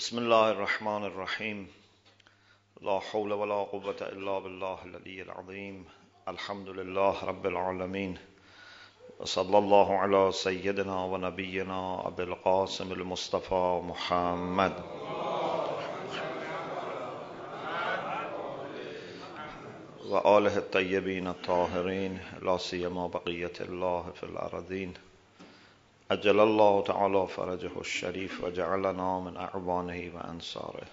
بسم الله الرحمن الرحيم. لا حول ولا قوة إلا بالله العلي العظيم. الحمد لله رب العالمين. وصلى الله على سيدنا ونبينا أبي القاسم المصطفى محمد. وآله الطيبين الطاهرين لا سيما بقية الله في الأرضين. أجل الله تعالى فرجه الشريف وجعلنا من أعوانه وأنصاره.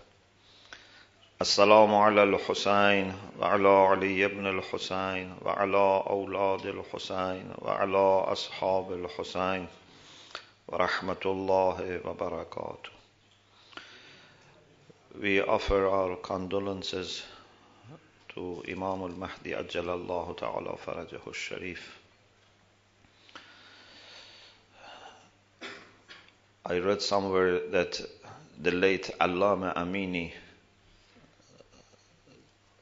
السلام على الحسين وعلى علي بن الحسين وعلى أولاد الحسين وعلى أصحاب الحسين. ورحمة الله وبركاته. We offer our condolences to Imam al-Mahdi Ajjal Allah Ta'ala Farajahu Sharif. I read somewhere that the late Allama Amini,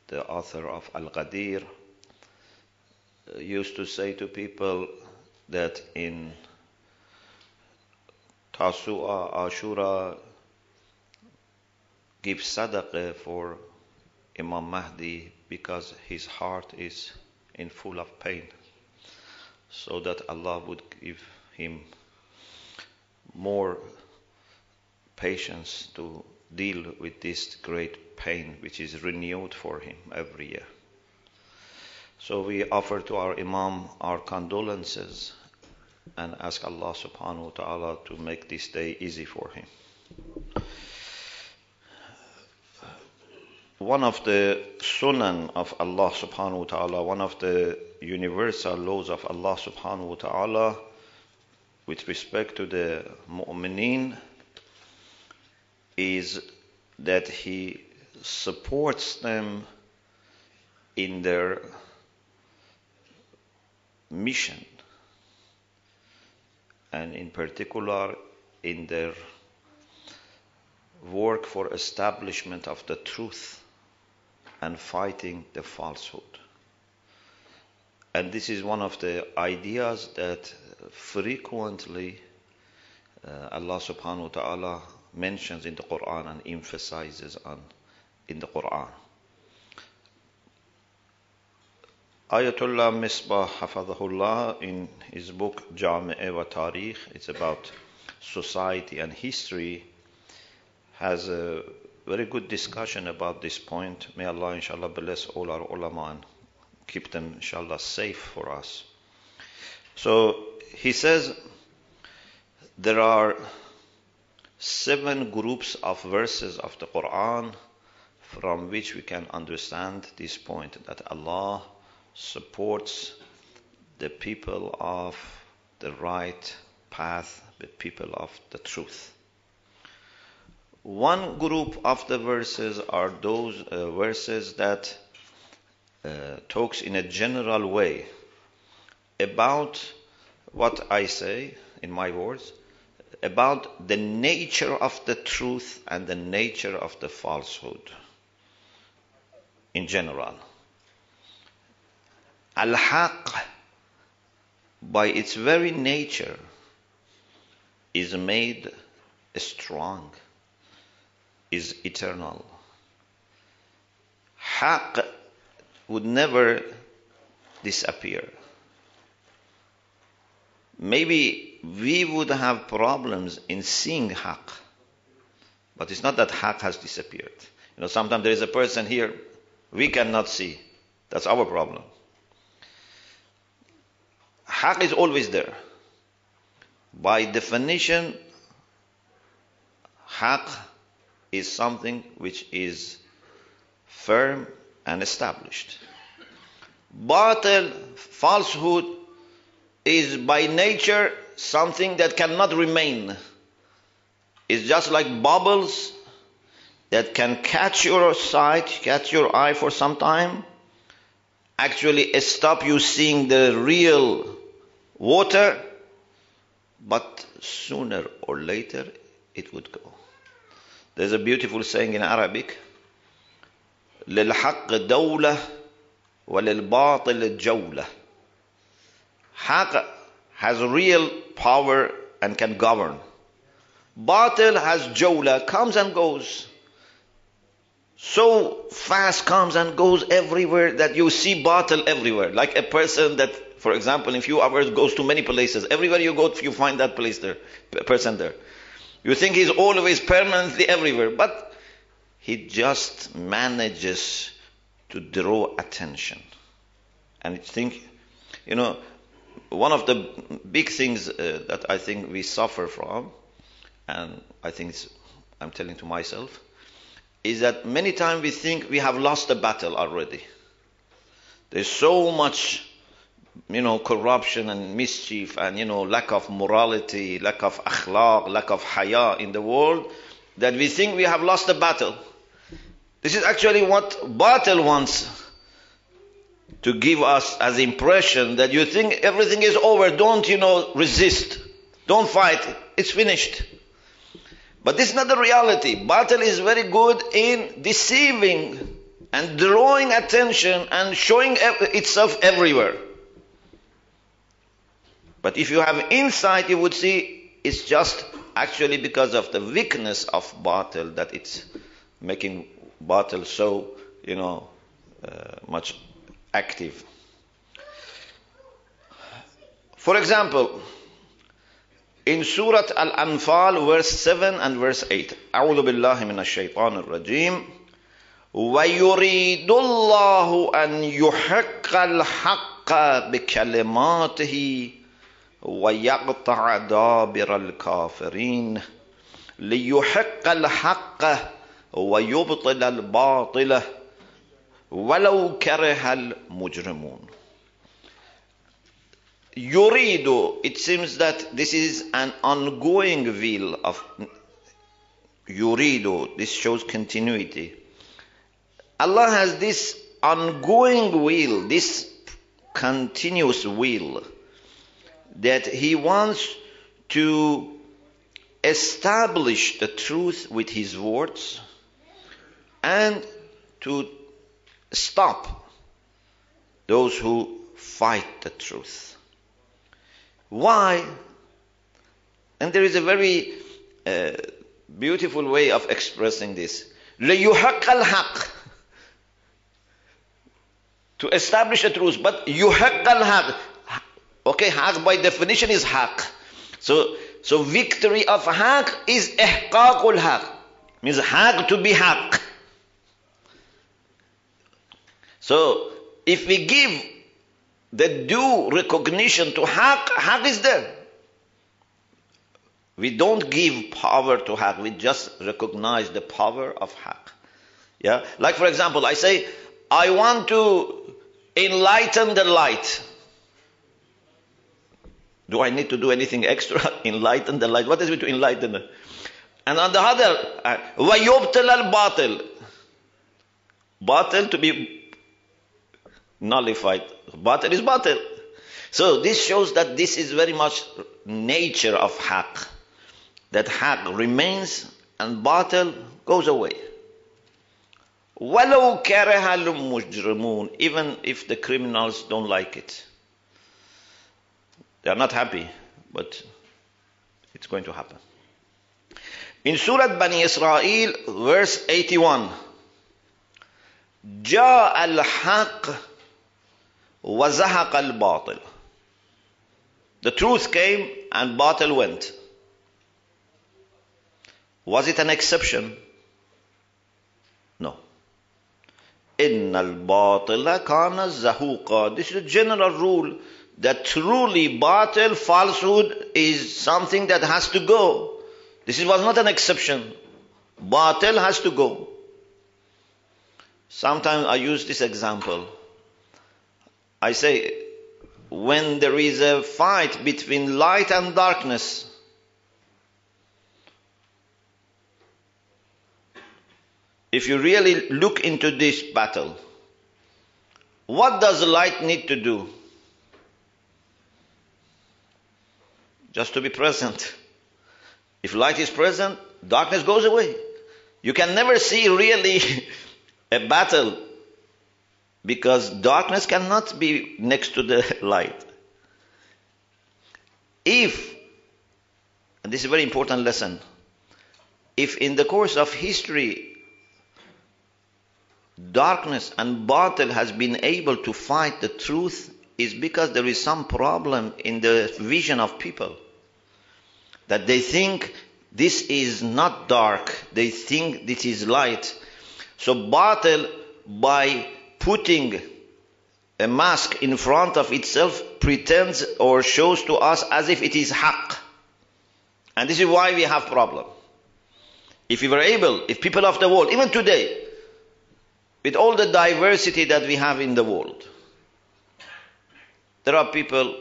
the author of Al Ghadir, used to say to people that in Tasu'a, Ashura, give sadaqah for Imam Mahdi because his heart is in full of pain, so that Allah would give him more patience to deal with this great pain which is renewed for him every year. So we offer to our Imam our condolences and ask Allah subhanahu wa ta'ala to make this day easy for him. One of the sunan of Allah subhanahu wa ta'ala, one of the universal laws of Allah subhanahu wa ta'ala with respect to the mu'mineen is that he supports them in their mission and in particular in their work for establishment of the truth and fighting the falsehood. And this is one of the ideas that frequently uh, Allah subhanahu wa ta'ala mentions in the Quran and emphasizes on in the Quran. Ayatollah Misbah Hafadahullah in his book Jami'e wa Tarikh, it's about society and history, has a very good discussion about this point. May Allah inshallah bless all our ulama and keep them inshallah safe for us. So he says there are seven groups of verses of the Quran from which we can understand this point that Allah supports the people of the right path, the people of the truth. One group of the verses are those uh, verses that uh, talks in a general way about what I say in my words about the nature of the truth and the nature of the falsehood in general. Al-Haq by its very nature is made strong, is eternal. Haq would never disappear. Maybe we would have problems in seeing Haq, but it's not that Haq has disappeared. You know, sometimes there is a person here we cannot see. That's our problem. Haq is always there. By definition, Haq is something which is firm and established. Batil, falsehood, is by nature something that cannot remain. It's just like bubbles that can catch your sight, catch your eye for some time, actually stop you seeing the real water, but sooner or later it would go. There's a beautiful saying in Arabic للحق دولة وللباطل جولة Haq has real power and can govern. Batil has jawla, comes and goes. So fast comes and goes everywhere that you see batil everywhere. Like a person that, for example, in few hours goes to many places. Everywhere you go, you find that place there, person there. You think he's always permanently everywhere, but he just manages to draw attention. And I think, you know, one of the big things uh, that I think we suffer from, and I think I'm telling to myself, is that many times we think we have lost the battle already. There's so much, you know, corruption and mischief and, you know, lack of morality, lack of akhlaq, lack of haya in the world that we think we have lost the battle. This is actually what batil wants to give us as impression that you think everything is over. Don't, you know, resist. Don't fight. It's finished. But this is not the reality. Batil is very good in deceiving and drawing attention and showing itself everywhere. But if you have insight, you would see it's just actually because of the weakness of batil that it's making batil so, you know, uh, much active. For example, in Surah Al-Anfal, verse 7 and verse 8. أعوذ بالله من الشيطان الرجيم ويريد الله أن يحق الحق بكلماته ويقطع دابر الكافرين ليحق الحق ويبطل الباطل ولو كره المجرمون yuridu, it seems that this is an ongoing will of yuridu. This shows continuity. Allah has this ongoing will, this continuous will, that He wants to establish the truth with His words and to stop those who fight the truth. Why? And there is a very uh, beautiful way of expressing this. ليحق الحق to establish a truth, but يحق الحق okay, haq by definition is haq. So, so victory of haq is ihqaqul haq. Means haq to be haq. So, if we give the due recognition to haq, haq is there. We don't give power to haq, we just recognize the power of haq. Yeah? Like for example, I say, I want to enlighten the light. Do I need to do anything extra? enlighten the light. What is it to enlighten? And on the other, وَيُبْتِلَ uh, الْبَاطِل Batil to be nullified. but is batil. So this shows that this is very much nature of Haq. That Haq remains and batil goes away. Even if the criminals don't like it. They are not happy, but it's going to happen. In Surah Bani Israel, verse 81. وَزَهَقَ الْبَاطِلِ The truth came and batil went. Was it an exception? No. إِنَّ الْبَاطِلَ كَانَ زَهُوقًا This is a general rule that truly batil, falsehood is something that has to go. This was not an exception. Batil has to go. Sometimes I use this example. I say, when there is a fight between light and darkness, if you really look into this battle, what does light need to do? Just to be present. If light is present, darkness goes away. You can never see really a battle because darkness cannot be next to the light. If, and this is a very important lesson, if in the course of history darkness and batil has been able to fight the truth is because there is some problem in the vision of people that they think this is not dark they think this is light so batil by putting a mask in front of itself pretends or shows to us as if it is haqq and this is why we have problem if we were able if people of the world even today with all the diversity that we have in the world. There are people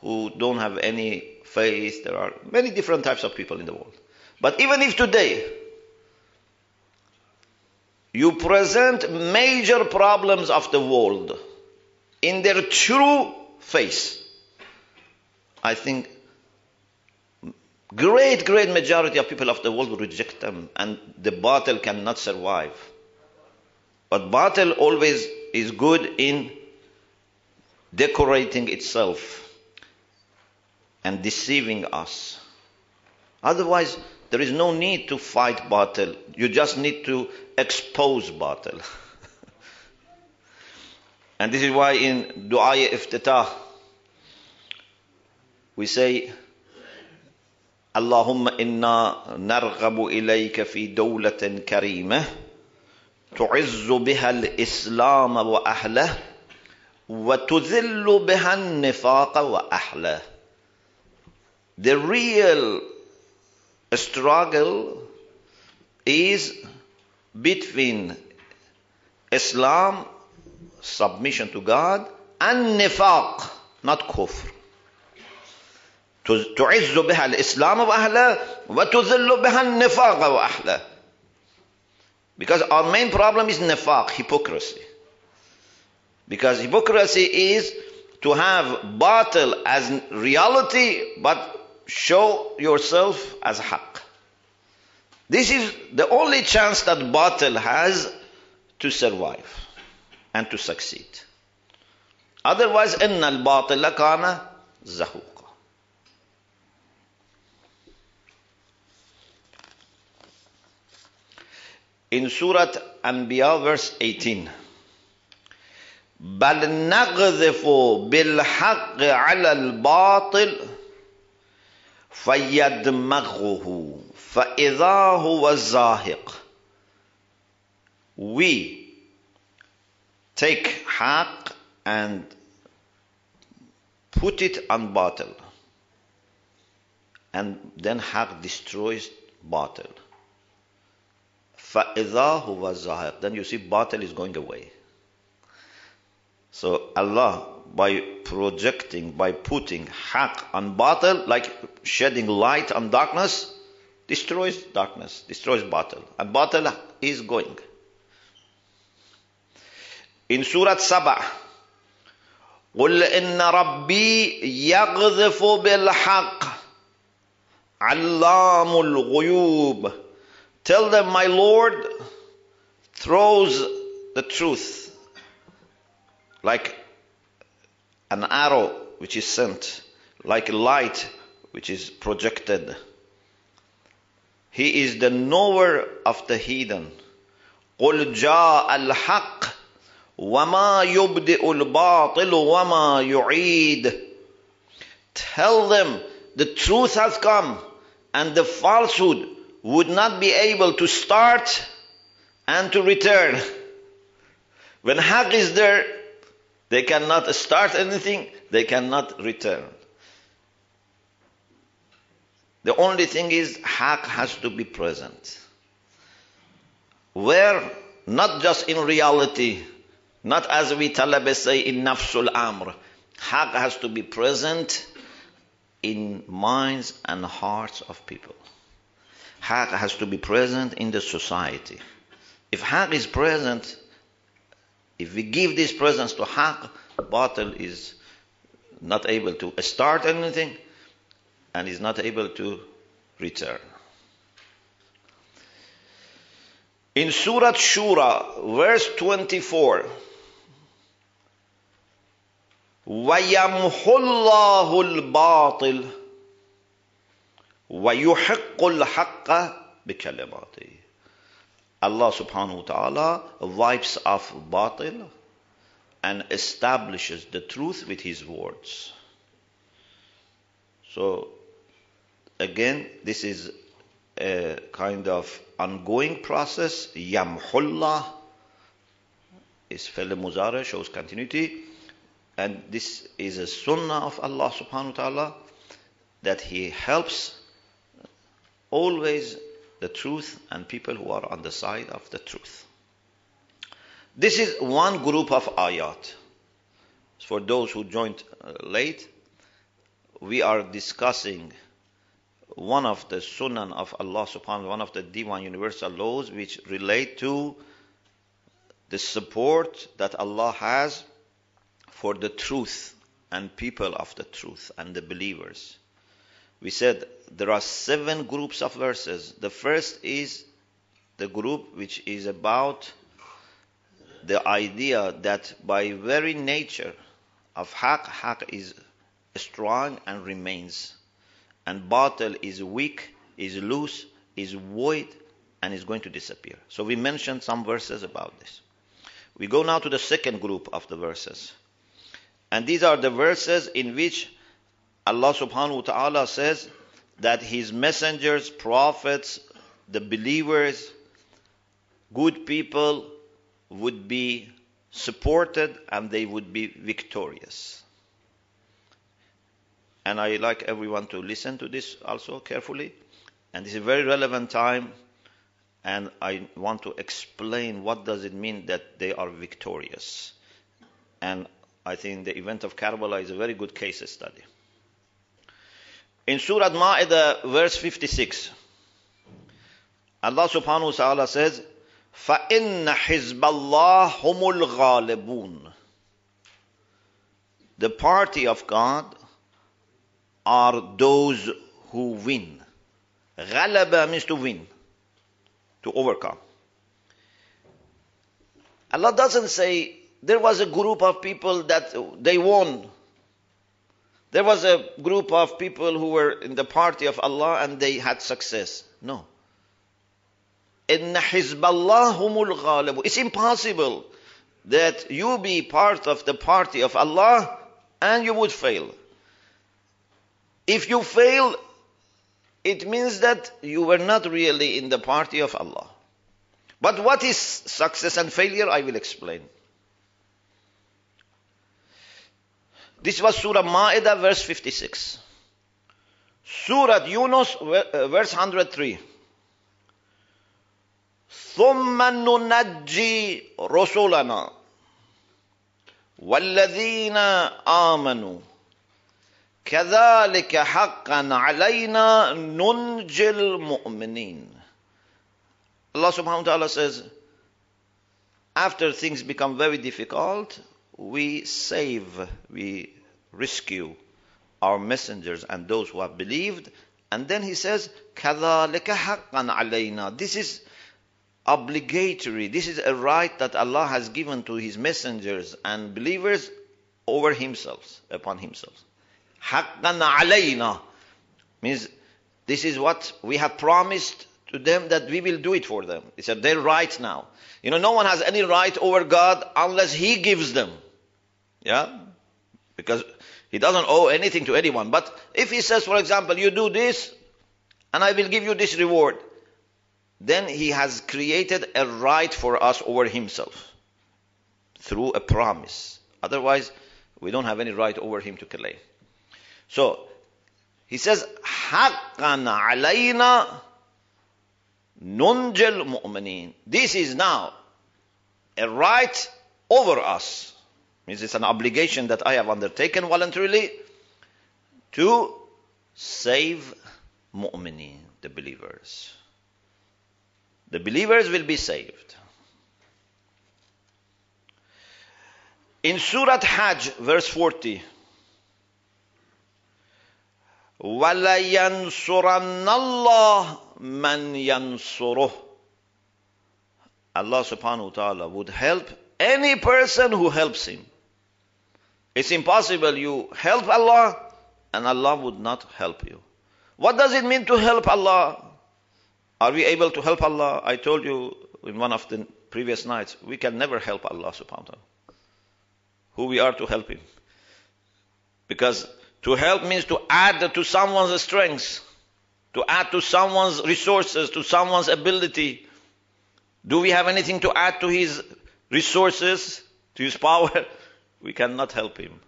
who don't have any faith. There are many different types of people in the world. But even if today you present major problems of the world in their true face, I think great, great majority of people of the world reject them and the batil cannot survive. But batil always is good in decorating itself and deceiving us. Otherwise, there is no need to fight batil. You just need to expose batil. and this is why in Dua Iftitah we say اللهم إنا نرغب إليك في دولة كريمة تعز بها الإسلام وأهله وتذل بها النفاق وأهله The real struggle is between Islam, submission to God, and nifaq, not kufr. تعز بها الإسلام وأهله وتذل بها النفاق وأهله Because our main problem is nifaq, hypocrisy. Because hypocrisy is to have batil as reality, but show yourself as haqq. This is the only chance that batil has to survive and to succeed. Otherwise, إن الباطل كان زهوقا. In Surah Anbiya verse 18. بل نقذف بالحق على الباطل فَيَدْمَغُهُ فَإِذَا هُوَ الزَّاهِقُ We take haq and put it on batil. And then haq destroys batil. فَإِذَا هُوَ الزَّاهِقُ Then you see batil is going away. So Allah by projecting, by putting haq and batil, like shedding light on darkness, destroys darkness, destroys batil, And batil is going. In Surah Sabah, قل إن ربي يقذف بالحق علام الغيوب Tell them my Lord throws the truth like an arrow which is sent, like a light which is projected. He is the knower of the heathen. قل جاء الحق وما يبدئ الباطل وما يعيد Tell them the truth has come and the falsehood would not be able to start and to return. When haq is there, they cannot start anything, they cannot return. The only thing is haq has to be present. Where, not just in reality, not as we talabas say in nafsul amr, haq has to be present in minds and hearts of people. Haq has to be present in the society. If Haq is present, if we give these presents to haqq, batil is not able to start anything and is not able to return. In Surah Shura, verse 24, وَيَمْحُ اللَّهُ الْبَاطِلَ وَيُحِقُّ الْحَقَّ بِكَلِمَاتِهِ Allah subhanahu wa ta'ala wipes off batil and establishes the truth with his words. So again, this is a kind of ongoing process. Yamhullah is fil muzara, shows continuity. And this is a sunnah of Allah subhanahu wa ta'ala that He helps always the truth and people who are on the side of the truth. This is one group of ayat. For those who joined uh, late, we are discussing one of the sunan of Allah subhanahu wa ta'ala, one of the divine universal laws which relate to the support that Allah has for the truth and people of the truth and the believers. We said there are seven groups of verses. The first is the group which is about the idea that by very nature of haq, haq is strong and remains. And batil is weak, is loose, is void, and is going to disappear. So we mentioned some verses about this. We go now to the second group of the verses. And these are the verses in which Allah subhanahu wa ta'ala says that His messengers, prophets, the believers, good people would be supported and they would be victorious. And I like everyone to listen to this also carefully. And this is a very relevant time. And I want to explain what does it mean that they are victorious. And I think the event of Karbala is a very good case study. In Surah Ma'idah, verse 56, Allah subhanahu wa ta'ala says, فَإِنَّ حِزْبَ اللَّهِ هُمُ الْغَالِبُونَ The party of God are those who win. غَلَبَ means to win, to overcome. Allah doesn't say there was a group of people that they won. There was a group of people who were in the party of Allah and they had success. No. It's impossible that you be part of the party of Allah and you would fail. If you fail, it means that you were not really in the party of Allah. But what is success and failure? I will explain. This was Surah Ma'idah, verse 56. Surah Yunus, uh, verse 103. ثم ننجي رسلنا والذين آمنوا كذلك حقا علينا ننجي المؤمنين Allah subhanahu wa ta'ala says after things become very difficult we save, we rescue our messengers and those who have believed. And then he says, كَذَلِكَ حَقًّا عَلَيْنَا This is obligatory. This is a right that Allah has given to His messengers and believers over Himself, upon Himself. حَقًّا عَلَيْنَا means this is what we have promised to them that we will do it for them. It's their right now. You know, no one has any right over God unless He gives them. Yeah? Because he doesn't owe anything to anyone. But if he says, for example, you do this, and I will give you this reward, then he has created a right for us over himself through a promise. Otherwise, we don't have any right over him to claim. So, he says, حَقًّا عَلَيْنَا نُنْجِل مُؤْمِنِينَ This is now a right over us means it's an obligation that I have undertaken voluntarily to save mu'minin, the believers. The believers will be saved. In Surah Hajj, verse 40, وَلَيَنْصُرَنَّ اللَّهُ مَنْ يَنْصُرُهُ Allah subhanahu wa ta'ala would help any person who helps him. It's impossible you help Allah and Allah would not help you. What does it mean to help Allah? Are we able to help Allah? I told you in one of the previous nights, we can never help Allah subhanahu wa ta'ala. Who we are to help Him. Because to help means to add to someone's strength, to add to someone's resources, to someone's ability. Do we have anything to add to his resources, to his power? We cannot help him.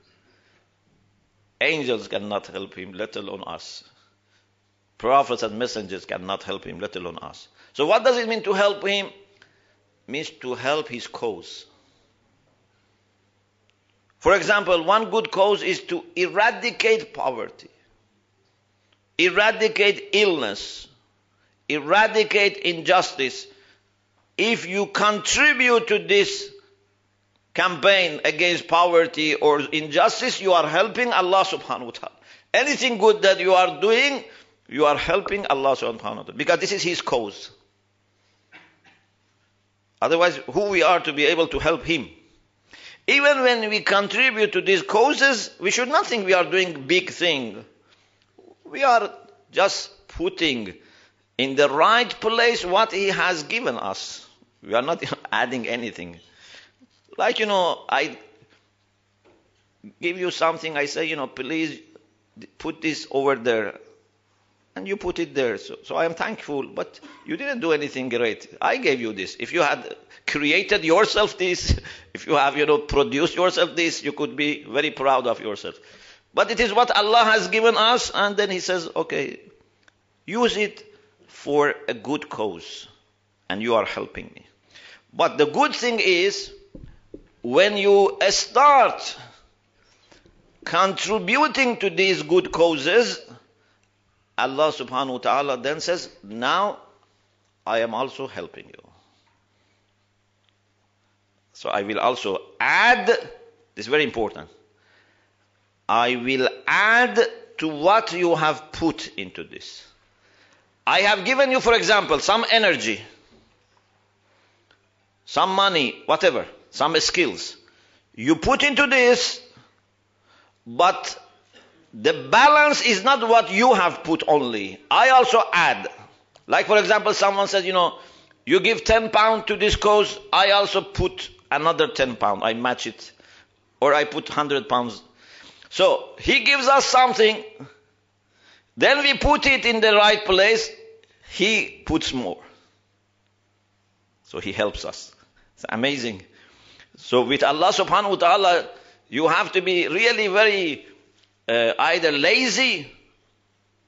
Angels cannot help him, let alone us. Prophets and messengers cannot help him, let alone us. So what does it mean to help him? It means to help his cause. For example, one good cause is to eradicate poverty, eradicate illness, eradicate injustice. If you contribute to this campaign against poverty or injustice, you are helping Allah subhanahu wa ta'ala. Anything good that you are doing, you are helping Allah subhanahu wa ta'ala. Because this is His cause. Otherwise, who we are to be able to help Him? Even when we contribute to these causes, we should not think we are doing big thing. We are just putting in the right place what He has given us. We are not adding anything. Like, you know, I give you something, I say, you know, please put this over there. And you put it there. So, so I am thankful, but you didn't do anything great. I gave you this. If you had created yourself this, if you have, you know, produced yourself this, you could be very proud of yourself. But it is what Allah has given us, and then He says, okay, use it for a good cause, and you are helping me. But the good thing is, when you start contributing to these good causes, Allah subhanahu wa ta'ala then says, Now I am also helping you. So I will also add, this is very important. I will add to what you have put into this. I have given you, for example, some energy, some money, whatever, some skills. You put into this, but the balance is not what you have put only. I also add. Like, for example, someone says, you know, you give 10 pounds to this cause, I also put another 10 pounds. I match it. Or I put 100 pounds. So, he gives us something, then we put it in the right place, he puts more. So, he helps us. It's amazing. So, with Allah subhanahu wa ta'ala, you have to be really very uh, either lazy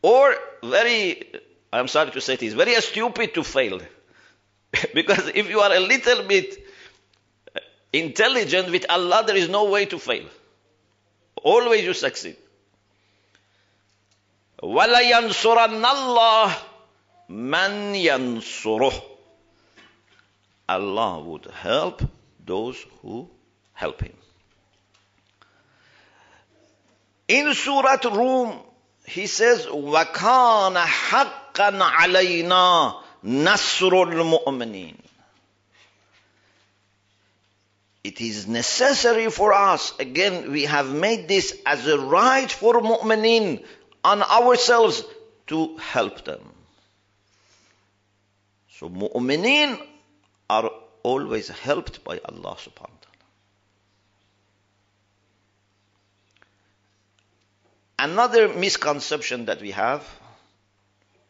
or very, I'm sorry to say this, very stupid to fail. because if you are a little bit intelligent with Allah, there is no way to fail. Always you succeed. وَلَيَنْصُرَنَّ اللَّهِ مَنْ يَنْصُرُهُ Allah would help those who help Him. In Surah Rum, He says, وَكَانَ حَقًّا عَلَيْنَا نَصْرُ الْمُؤْمِنِينَ It is necessary for us, again, we have made this as a right for mu'minin on ourselves to help them. So mu'minin are always helped by Allah subhanahu wa ta'ala. Another misconception that we have,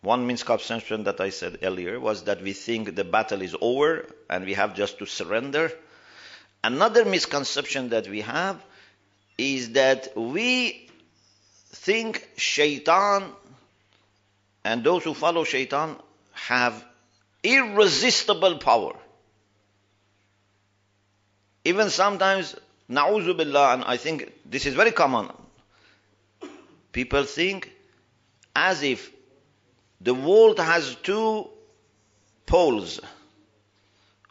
one misconception that I said earlier was that we think the battle is over and we have just to surrender. Another misconception that we have is that we think shaitan and those who follow shaitan have irresistible power. Even sometimes, na'uzu billah, and I think this is very common, people think as if the world has two poles.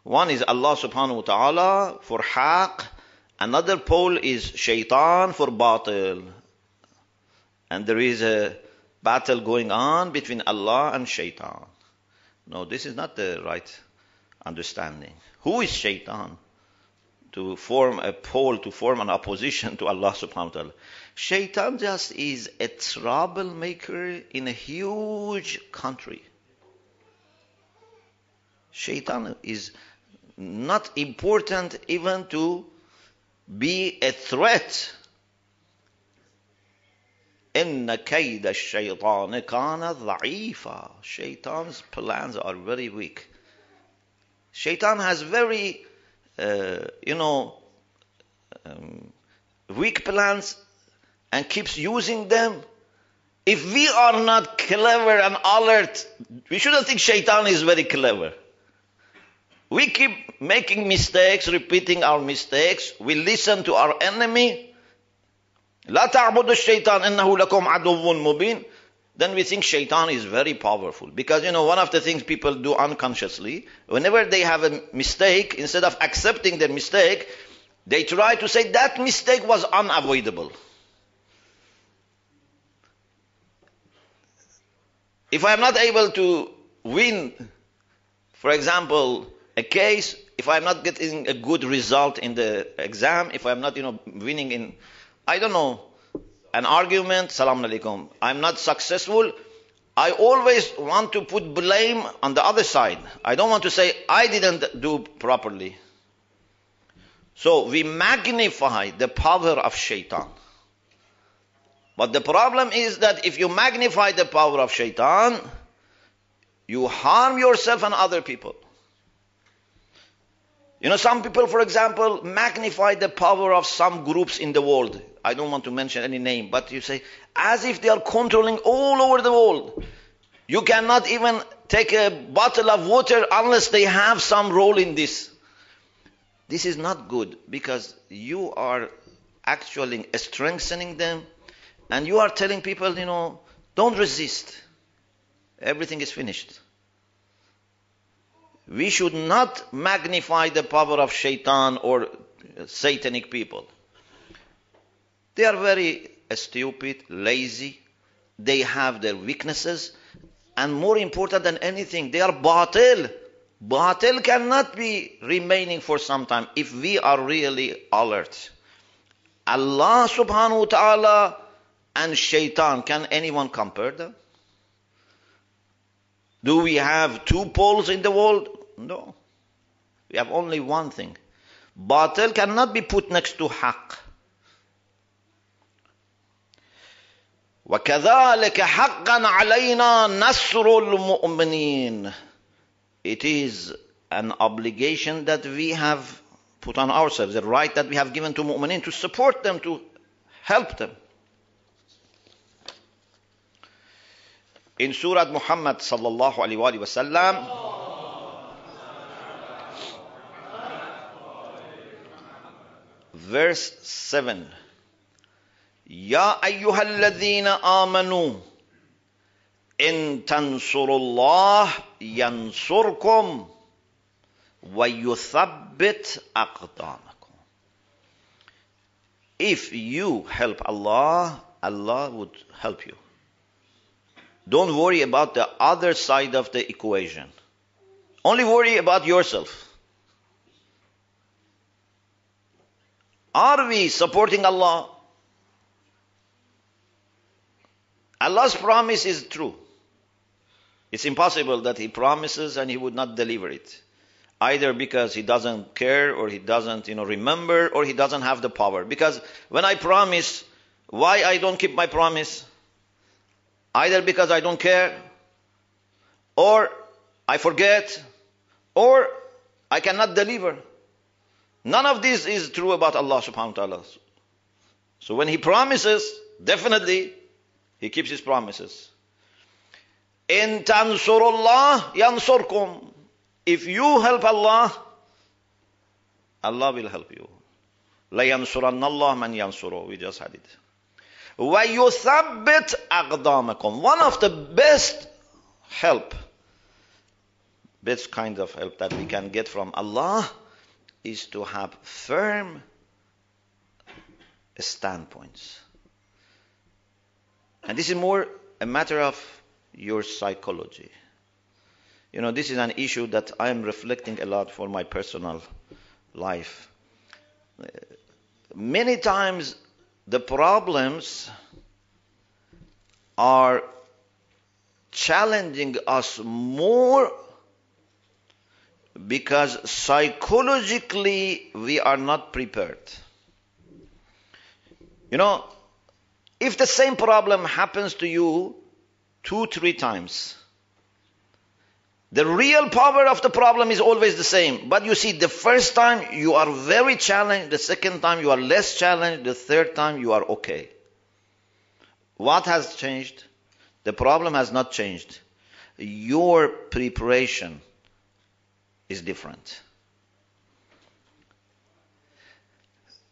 One is Allah subhanahu wa ta'ala for haq, another pole is shaitan for batil. And there is a battle going on between Allah and shaitan. No, this is not the right understanding. Who is shaitan? To form a pole, to form an opposition to Allah subhanahu wa ta'ala. Shaitan just is a troublemaker in a huge country. Shaitan is not important even to be a threat. إن كيد الشيطان كان ضعيفا Shaitan's plans are very weak. Shaitan has very, uh, you know, um, weak plans and keeps using them. If we are not clever and alert, we shouldn't think Shaitan is very clever. We keep making mistakes, repeating our mistakes. We listen to our enemy. لا تعبدوا الشيطان إنه لكم عدو مبين. then we think shaitan is very powerful. Because, you know, one of the things people do unconsciously, whenever they have a mistake, instead of accepting their mistake, they try to say that mistake was unavoidable. If I am not able to win, for example, a case, if I'm not getting a good result in the exam, if I'm not, you know, winning in, I don't know, an argument, salam alaikum, I'm not successful, I always want to put blame on the other side. I don't want to say I didn't do properly. So we magnify the power of shaitan. But the problem is that if you magnify the power of shaitan, you harm yourself and other people. You know, some people, for example, magnify the power of some groups in the world. I don't want to mention any name, but you say, as if they are controlling all over the world. You cannot even take a bottle of water unless they have some role in this. This is not good because you are actually strengthening them and you are telling people, you know, don't resist. Everything is finished. We should not magnify the power of shaitan or satanic people. They are very stupid, lazy. They have their weaknesses. And more important than anything, they are batil. Batil cannot be remaining for some time if we are really alert. Allah subhanahu wa ta'ala and shaitan, can anyone compare them? Do we have two poles in the world? No. We have only one thing. Batil cannot be put next to haqq. وكذلك حقا علينا نصر المؤمنين It is an obligation that we have put on ourselves, the right that we have given to mu'minin to support them, to help them. In Surah Muhammad sallallahu alayhi wa verse 7. Ya ayyuhalladhina amanu in tansurullah yansurkum wa yuthabbit aqdamakum. If you help Allah, Allah would help you. Don't worry about the other side of the equation. Only worry about yourself. Are we supporting Allah? Allah's promise is true. It's impossible that He promises and He would not deliver it. Either because He doesn't care or He doesn't, you know, remember or He doesn't have the power. Because when I promise, why I don't keep my promise? Either because I don't care or I forget or I cannot deliver. None of this is true about Allah subhanahu wa ta'ala. So when He promises, definitely he keeps his promises. In tansurullah yansurkum. If you help Allah, Allah will help you. La yansuranna Allah man yansuru. We just had it. وَيُثَبِّتْ أَقْدَامَكُمْ One of the best help, best kind of help that we can get from Allah is to have firm standpoints. And this is more a matter of your psychology. You know, this is an issue that I am reflecting a lot for my personal life. Many times the problems are challenging us more Because psychologically we are not prepared. You know, if the same problem happens to you two, three times, the real power of the problem is always the same. But you see, the first time you are very challenged, the second time you are less challenged, the third time you are okay. What has changed? The problem has not changed. Your preparation is different.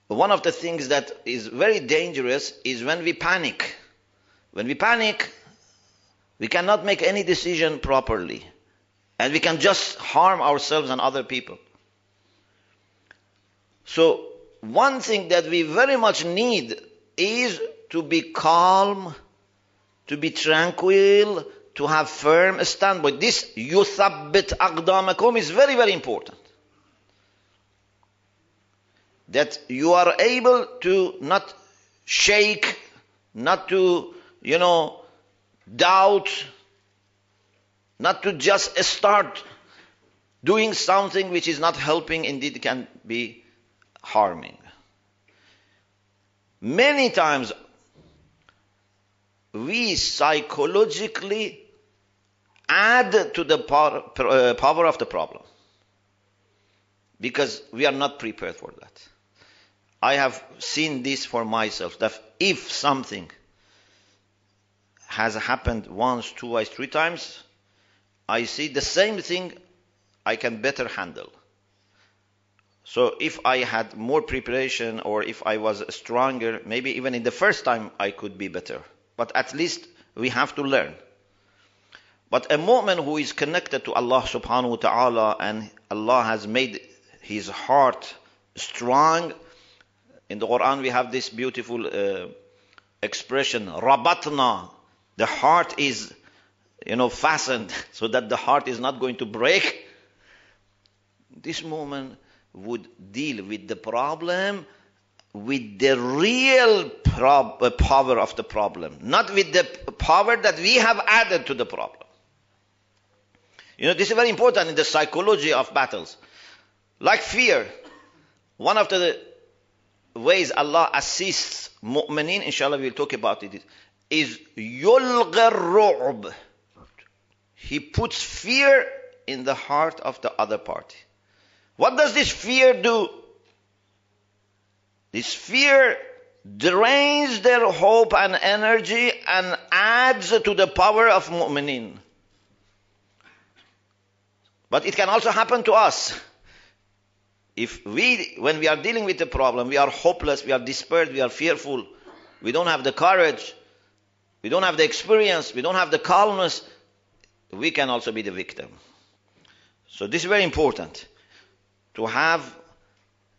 One of the things that is very dangerous is when we panic. When we panic, we cannot make any decision properly. And we can just harm ourselves and other people. So, one thing that we very much need is to be calm, to be tranquil, to have firm standpoint. This yuthabbit aqdamakum is very, very important. That you are able to not shake, not to, you know, doubt, not to just start doing something which is not helping, indeed can be harming. Many times we psychologically add to the power, uh, power of the problem because we are not prepared for that. I have seen this for myself that if something has happened once, twice, three times, I see the same thing I can better handle. So if I had more preparation or if I was stronger, maybe even in the first time I could be better. But at least we have to learn. But a mu'min who is connected to Allah subhanahu wa ta'ala and Allah has made his heart strong. In the Quran we have this beautiful uh, expression, rabatna. The heart is, you know, fastened so that the heart is not going to break. This moment would deal with the problem with the real prob- uh, power of the problem, not with the power that we have added to the problem. You know, this is very important in the psychology of battles. Like fear, one of the ways Allah assists mu'mineen, inshallah we'll talk about it, is yulgar He puts fear in the heart of the other party. What does this fear do? This fear drains their hope and energy and adds to the power of mu'minin. But it can also happen to us. If we, when we are dealing with a problem, we are hopeless, we are despaired, we are fearful, we don't have the courage, we don't have the experience, we don't have the calmness, we can also be the victim. So this is very important. To have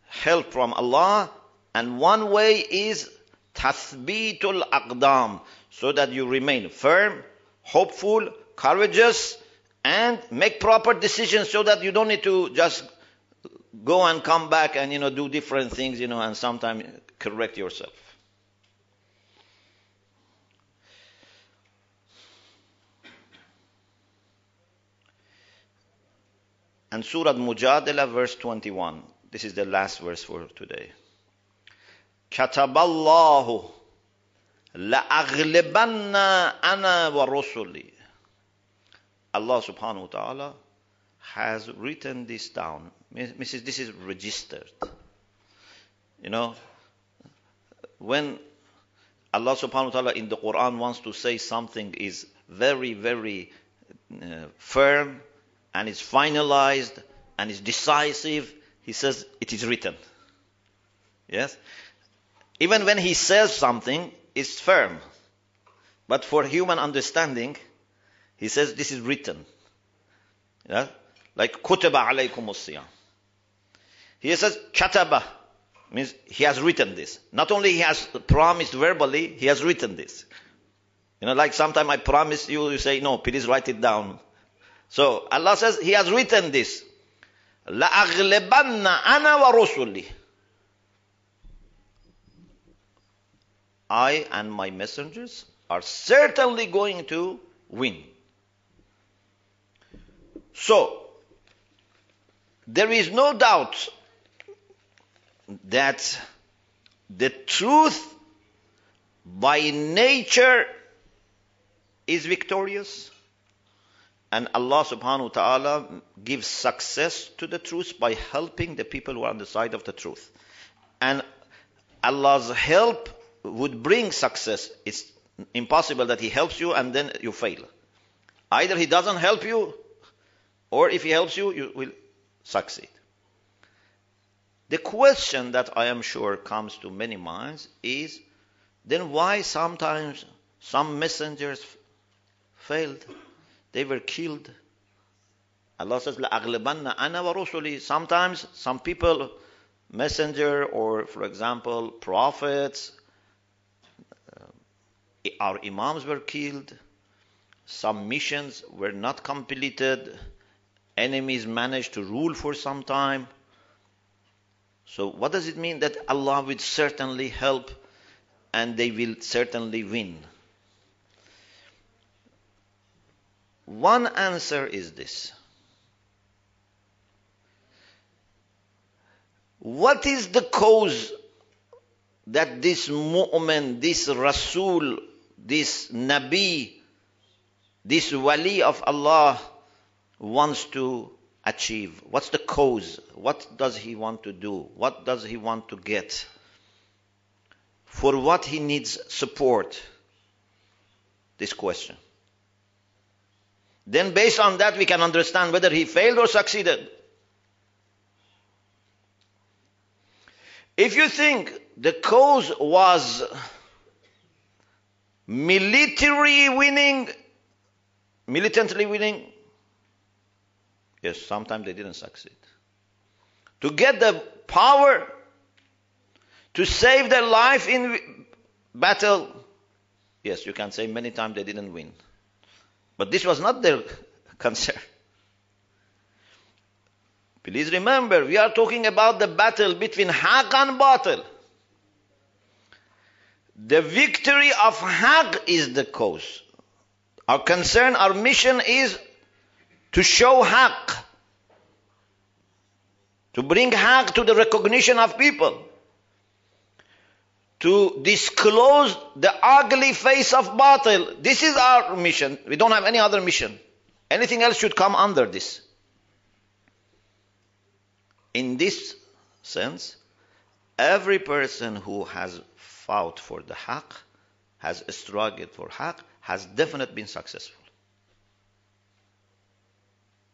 help from Allah and one way is tathbitul aqdam, so that you remain firm, hopeful, courageous, and make proper decisions so that you don't need to just go and come back and you know do different things you know and sometimes correct yourself. And surah Mujadila, verse 21 this is the last verse for today. Kataballahu la ana wa rusuli. Allah subhanahu wa ta'ala has written this down. This is registered. You know, when Allah subhanahu wa ta'ala in the Quran wants to say something is very, very uh, firm and is finalized and is decisive, He says it is written. Yes? Even when he says something, it's firm. But for human understanding, he says this is written. Yeah? Like kutaba alaykum siyam. He says kataba means he has written this. Not only he has promised verbally, he has written this. You know, like sometimes I promise you, you say, no, please write it down. So Allah says he has written this. لَأَغْلِبَنَّ أَنَا وَرُسُلِي I and my messengers are certainly going to win. So, there is no doubt that the truth by nature is victorious and Allah subhanahu wa ta'ala gives success to the truth by helping the people who are on the side of the truth. And Allah's help would bring success. It's impossible that He helps you and then you fail. Either He doesn't help you, or if He helps you, you will succeed. The question that I am sure comes to many minds is then why sometimes some messengers failed? They were killed. Allah says, لَأَغْلِبَنَّ أَنَا وَرُسُلِي Sometimes some people, messenger or for example prophets, uh, our imams were killed. Some missions were not completed. Enemies managed to rule for some time. So what does it mean that Allah will certainly help and they will certainly win? One answer is this. What is the cause that this mu'min, this Rasul, this Nabi, this Wali of Allah wants to achieve? What's the cause? What does he want to do? What does he want to get? For what he needs support? This question. Then based on that we can understand whether he failed or succeeded. If you think the cause was military winning, militantly winning, yes, sometimes they didn't succeed. To get the power to save their life in battle, yes, you can say many times they didn't win. But this was not their concern. Please remember, we are talking about the battle between Haq and Batil. The victory of Haq is the cause. Our concern, our mission is to show Haq. To bring Haq to the recognition of people to disclose the ugly face of batil. This is our mission. We don't have any other mission. Anything else should come under this. In this sense, every person who has fought for the haq, has struggled for haq, has definitely been successful.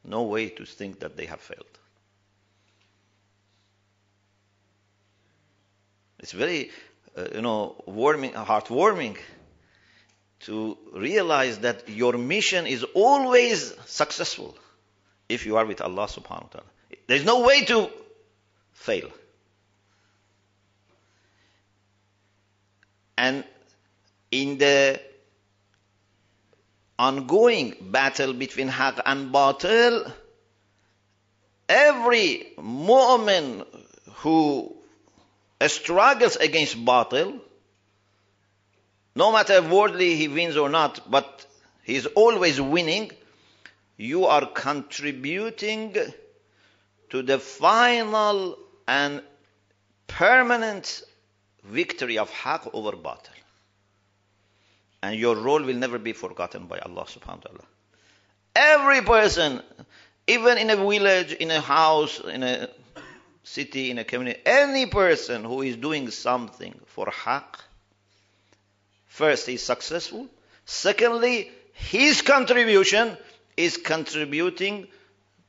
No way to think that they have failed. It's very uh, you know, warming, heartwarming to realize that your mission is always successful if you are with Allah subhanahu wa ta'ala. There's no way to fail. And in the ongoing battle between Haq and Batil, every mu'min who struggles against batil, no matter worldly he wins or not, but he's always winning, you are contributing to the final and permanent victory of haq over batil. And your role will never be forgotten by Allah subhanahu wa ta'ala. Every person, even in a village, in a house, in a city, in a community, any person who is doing something for haq, first, he's successful. Secondly, his contribution is contributing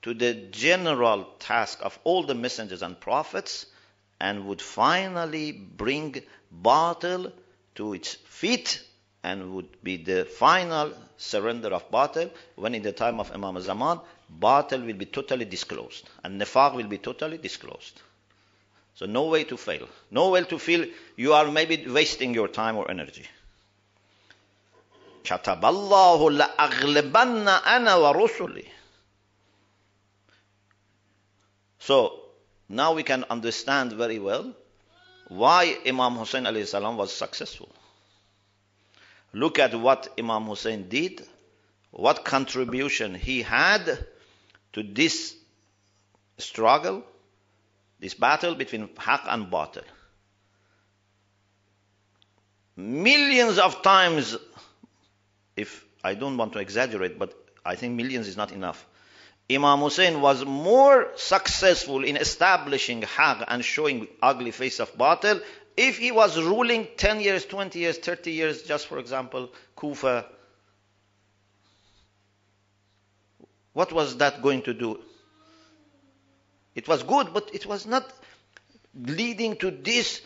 to the general task of all the messengers and prophets and would finally bring batil to its feet and would be the final surrender of batil when in the time of Imam Zaman batil will be totally disclosed and nifaq will be totally disclosed. So no way to fail, no way to feel you are maybe wasting your time or energy. So now we can understand very well why Imam Hussein alayhi salam was successful. Look at what Imam Hussein did, what contribution he had to this struggle, this battle between haq and batil. Millions of times, if I don't want to exaggerate, but I think millions is not enough. Imam Hussein was more successful in establishing haq and showing ugly face of batil if he was ruling 10 years, 20 years, 30 years, just for example, Kufa. What was that going to do? It was good, but it was not leading to this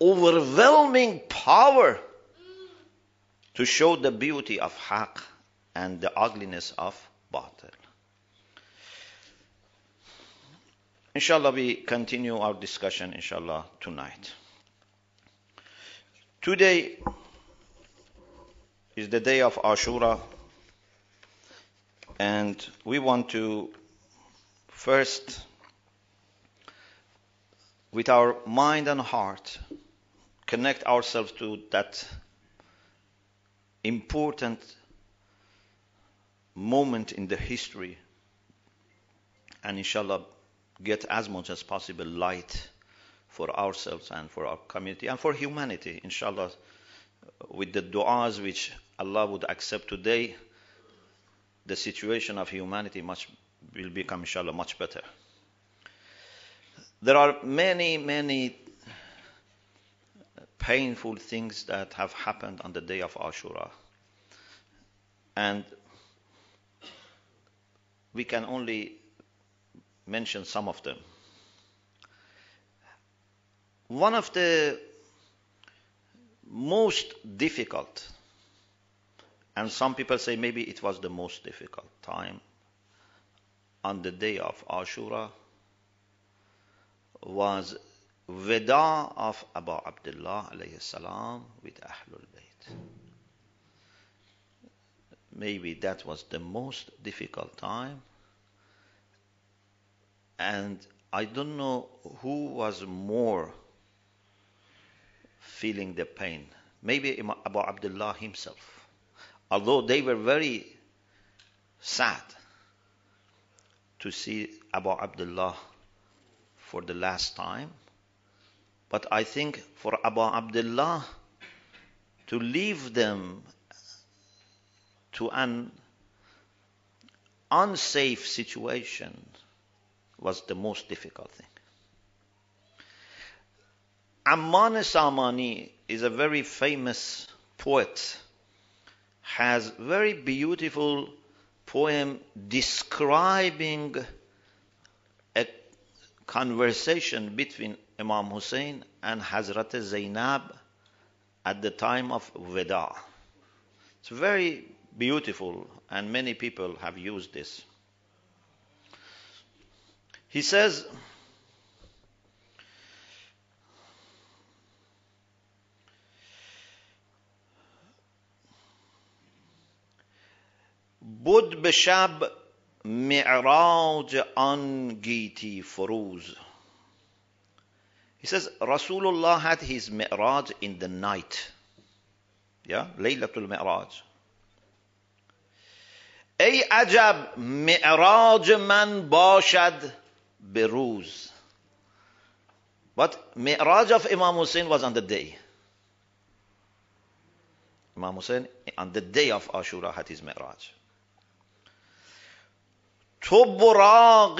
overwhelming power to show the beauty of haq and the ugliness of batil. Inshallah, we continue our discussion, inshallah, tonight. Today is the day of Ashura, and we want to First, with our mind and heart, connect ourselves to that important moment in the history and inshallah get as much as possible light for ourselves and for our community and for humanity inshallah with the du'as which Allah would accept today the situation of humanity much will become inshallah much better. There are many, many painful things that have happened on the day of Ashura. And we can only mention some of them. One of the most difficult, and some people say maybe it was the most difficult time on the day of Ashura was Veda of Abu Abdullah alayhi salam with Ahlul Bayt. Maybe that was the most difficult time. And I don't know who was more feeling the pain. Maybe Abu Abdullah himself. Although they were very sad to see Abu Abdullah for the last time. But I think for Abu Abdullah to leave them to an unsafe situation was the most difficult thing. Amman Samani is a very famous poet, has very beautiful poem describing a conversation between Imam Hussein and Hazrat Zainab at the time of Weda. It's very beautiful, and many people have used this. He says, بود به شب معراج آن گیتی فروز He says رسول الله had his معراج in the night. Yeah, ليلت المعراج ای عجب معراج من باشد به روز. But mi'raj of Imam Hussein was on the day. Imam Hussein on the day of Ashura had his mi'raj. تو براق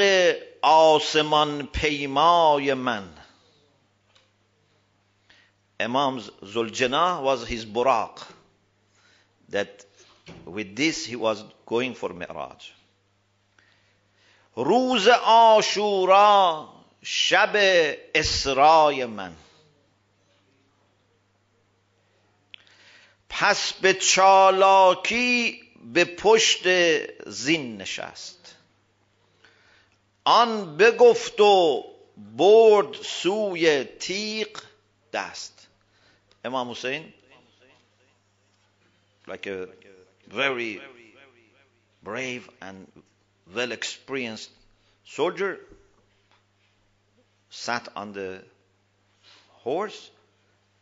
آسمان پیمای من Imam Zuljanah was his buraq that with this he was going for Mi'raj روز آشورا شب اسرای من. پس به چالاکی به پشت زین نشست. آن بگفت و برد سوی تیغ دست. Imam Hussein like a very brave and well experienced soldier sat on the horse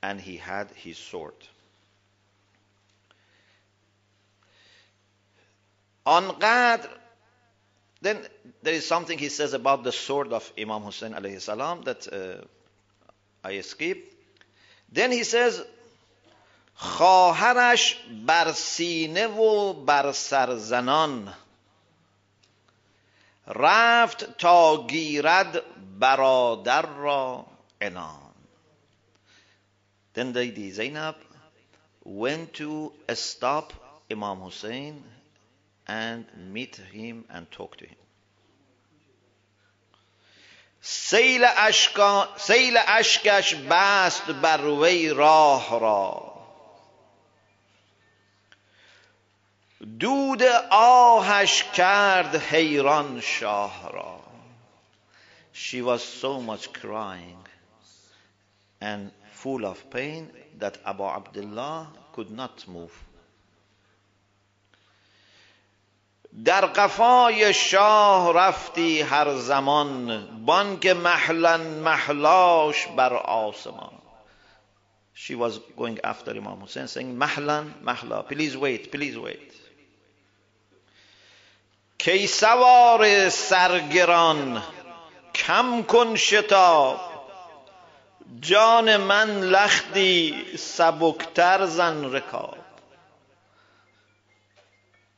and he had his sword آنقدر Then there is something he says about the sword of Imam Hussein alayhi salam that uh, I skip. Then he says, خواهرش بر سینه و بر سرزنان رفت تا گیرد برادر را عنان Then Lady Zainab went to stop Imam Hussein and meet him and talk to him. سیل, اشکش بست بر وی راه را دود آهش کرد حیران شاه را She was so much crying and full of pain that Abu Abdullah could not move. در قفای شاه رفتی هر زمان بانک محلن محلاش بر آسمان She was going after Imam Hussein saying محلن محلا please wait please wait کی سوار سرگران کم کن شتاب. جان من لختی سبکتر زن رکاب.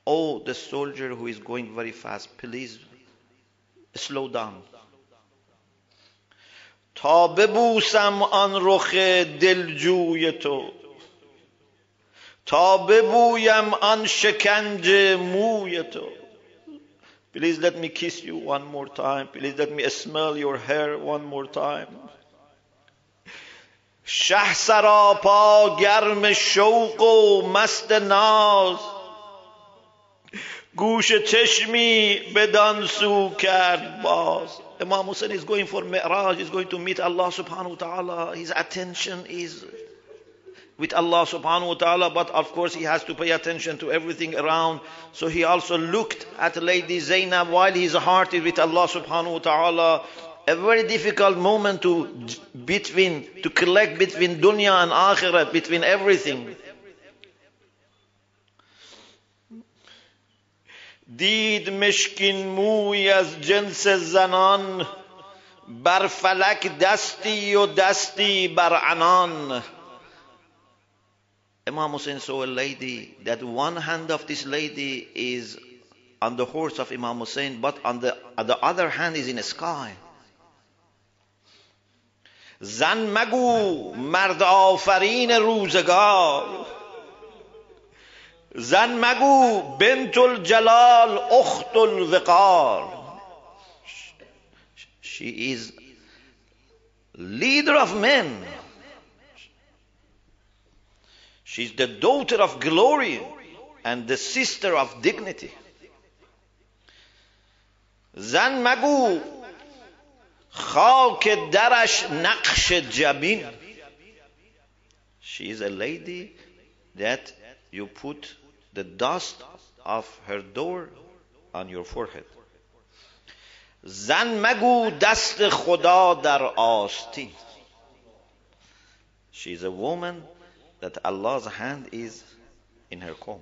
Oh, the soldier who is going very fast, please slow down. تا ببوسم آن رخ دلجوی تو. تا ببویم آن شکنج موی تو. Please let me kiss you one more time. Please let me smell your hair one more time. شه سراپا گرم شوق و مست ناز گوش چشمی بدان سو کرد باز Imam Hussein is going for Mi'raj, he's going to meet Allah subhanahu wa ta'ala. His attention is with Allah subhanahu wa ta'ala, but of course he has to pay attention to everything around. So he also looked at Lady Zainab while his heart is with Allah subhanahu wa ta'ala. A very difficult moment to between to collect between dunya and akhirah, between everything. دید مشکین موی از جنس زنان بر فلک دستی و دستی بر عنان Imam Hussein saw a lady that one hand of this lady is on the horse of Imam Hussein but on the, on the other hand is in the sky زن مگو مرد آفرین روزگار زن مگو بنت الجلال اخت الوقار she is leader of men She's the daughter of glory and the sister of dignity زن مگو خاک درش نقش جبین she is a lady that you put the dust of her door on your forehead زن مگو دست خدا در آستین she is a woman that Allah's hand is in her comb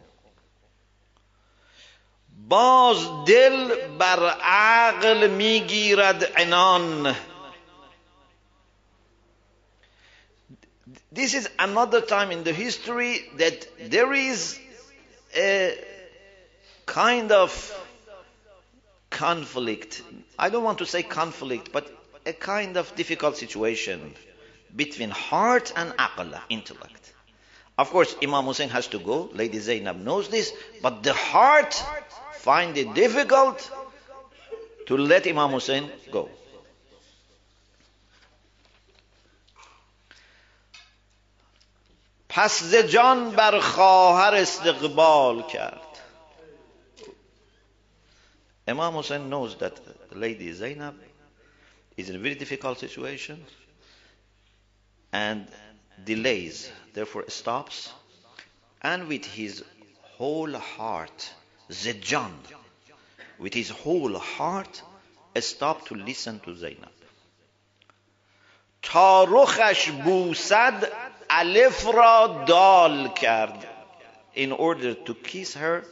باز دل بر عقل میگیرد عنان This is another time in the history that there is a kind of conflict. I don't want to say conflict, but a kind of difficult situation between heart and aql, intellect. Of course, Imam Hussein has to go. Lady Zainab knows this, but the heart find it difficult to let Imam Hussein go. پس ز جان بر خواهر استقبال کرد Imam Hussein knows that the lady Zainab is in a very difficult situation and delays, therefore stops, and with his whole heart, Zidjan, with his whole heart, stopped to listen to Zainab. تا رخش بوسد الف را دال کرد in order to kiss her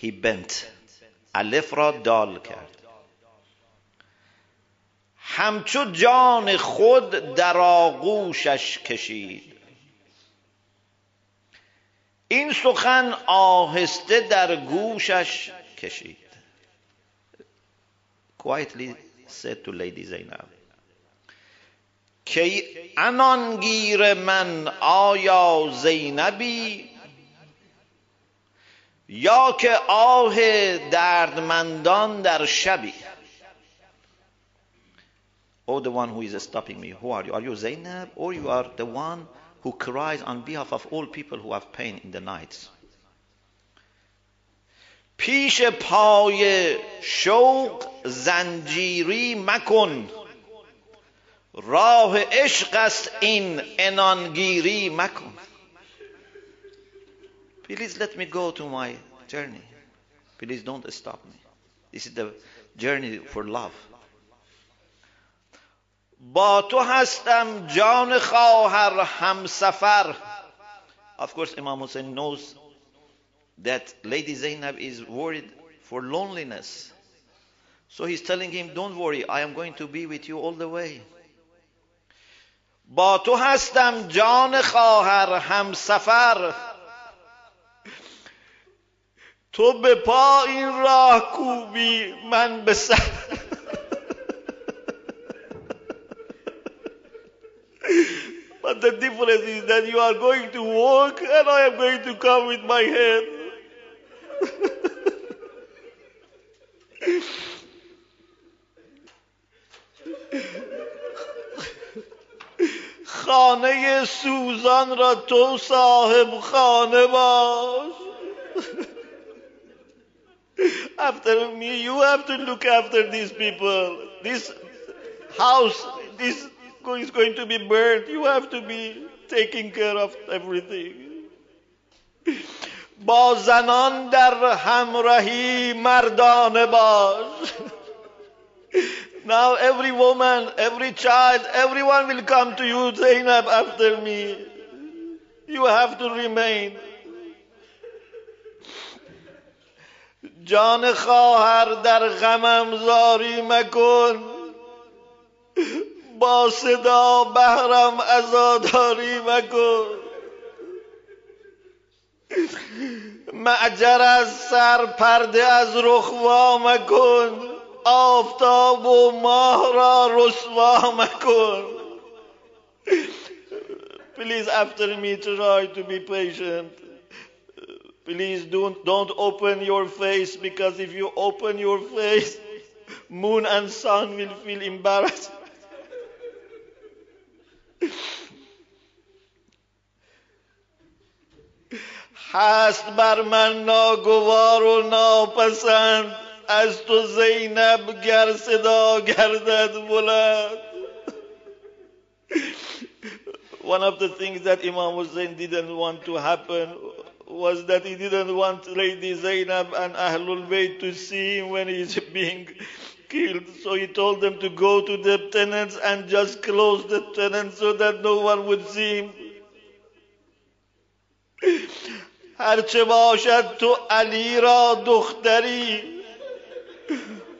he bent الف را دال کرد همچو جان خود در آغوشش کشید. این سخن آهسته در گوشش کشید. Quietly said to Lady Zainab که انانگیر من آیا زینبی یا که آه دردمندان در شبی Oh, the one who is stopping me. Who are you? Are you Zainab? Or you are the one who cries on behalf of all people who have pain in the nights? پیش پای شوق زنجیری مکن راه عشق است این انانگیری مکن Please let me go to my journey. Please don't stop me. This is the journey for love. با تو هستم جان خواهر همسفر Of course Imam Hussein knows that Lady Zainab is worried for loneliness. So he's telling him, don't worry, I am going to be with you all the way. با تو هستم جان خواهر همسفر تو به پا این راه کوبی من به سر But the difference is that you are going to walk and I am going to come with my head. خانه سوزان را تو صاحب خانه باش after me you have to look after these people this house this is going to be burned you have to be taking care of everything با زنان در همراهی مردانه باش Now every woman, every child, everyone will come to you, Zainab, after me. You have to remain. جان خواهر در غمم زاری مکن با صدا بهرم ازاداری مکن معجر از سر پرده از رخ مکن آفتاب و ماه را رسوا مکن Please after me try to be patient. Please don't, don't open your face because if you open your face, moon and sun will feel embarrassed. هست بر من ناگوار و ناپسند از تو زینب گر صدا گردد بلند One of the things that Imam Hussein didn't want to happen was that he didn't want Lady Zainab and Ahlul Bayt to see him when he's being killed. So he told them to go to the tenants and just close the tenants so that no one would see him. هرچه باشد تو علی را دختری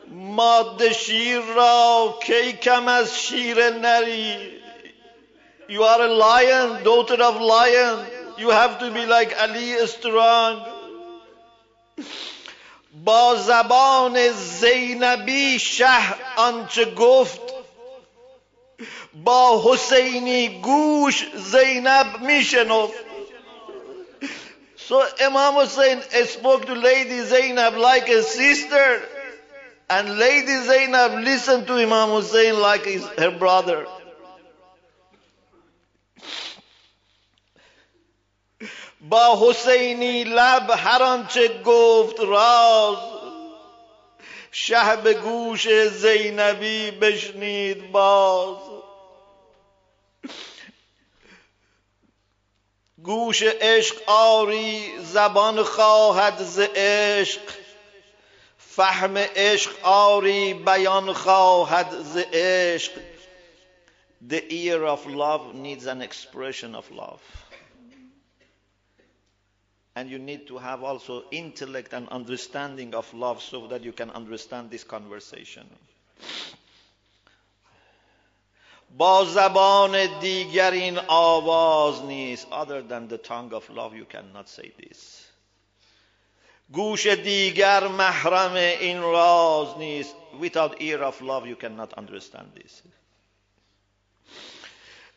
ماده شیر را کی کم از شیر نری You are a lion, daughter of lion. You have to be like Ali strong. با زبان زینبی شه آنچه گفت با حسینی گوش زینب میشنفت So Imam Hussein spoke to Lady Zainab like a sister and Lady Zainab listened to Imam Hussein like his, her brother. با حسینی لب هر آنچه گفت راز. شه به گوش زینبی بشنید باز. گوش عشق آری زبان خواهد ز عشق. فهم عشق آری بیان خواهد ز عشق. The ear of love needs an expression of love. And you need to have also intellect and understanding of love so that you can understand this conversation. با زبان دیگر این آواز نیست other than the tongue of love you cannot say this گوش دیگر محرم این راز نیست without ear of love you cannot understand this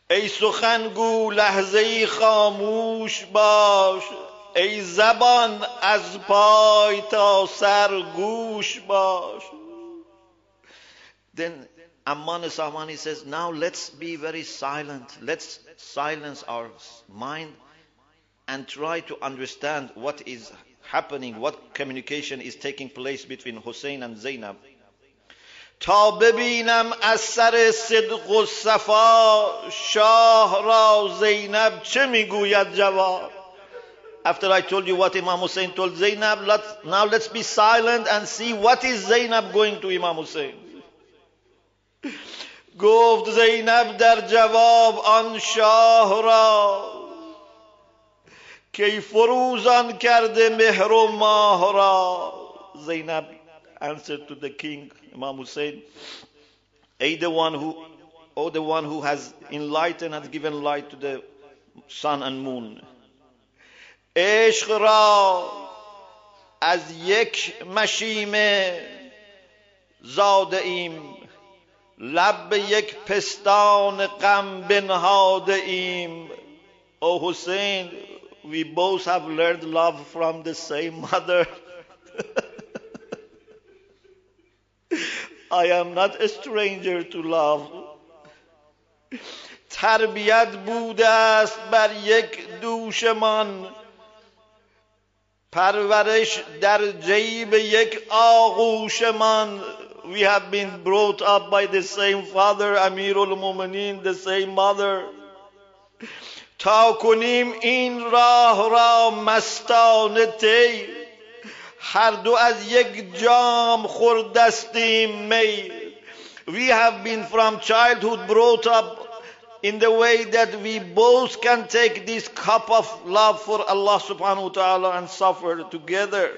ای سخنگو لحظه ای خاموش باش ای زبان از پای تا سر گوش باش then Amman Samani says now let's be very silent let's silence our mind and try to understand what is happening what communication is taking place between Hussein and Zainab تا ببینم از سر صدق و صفا شاه را زینب چه می‌گوید جواب After I told you what Imam Hussein told Zainab, let's, now let's be silent and see what is Zainab going to Imam Hussein. گفت زینب در جواب آن شاه را کی فروزان کرده مهر و ماه را زینب answered to the king Imam Hussein ای the one who oh the one who has enlightened and given light to the sun and moon عشق را از یک مشیمه زاده ایم. لب یک پستان غم بنهاده ایم. Oh, او حسین we both have learned love from the same mother. I am not a stranger to love. تربیت بوده است بر یک دوشمان. من پرورش در جیب یک آغوشمان we have been brought up by the same father Amirul Mu'minin the same mother تا کنیم این راه را مستانه تی هر دو از یک جام خوردستیم می we have been from childhood brought up in the way that we both can take this cup of love for Allah subhanahu wa ta'ala and suffer together.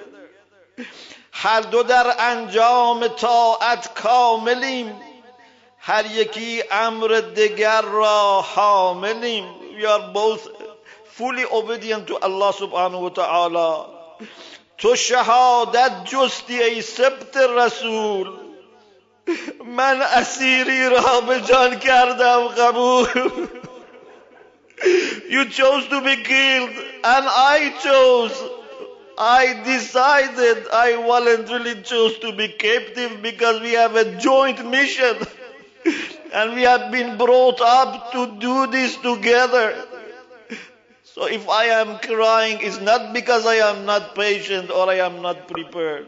هر دو در انجام طاعت کاملیم هر یکی امر دگر را حاملیم we are both fully obedient to Allah subhanahu wa ta'ala تو شهادت جستی ای سبت رسول من اسیری را به جان کردم قبول You chose to be killed and I chose I decided I voluntarily chose to be captive because we have a joint mission and we have been brought up to do this together. So if I am crying, it's not because I am not patient or I am not prepared.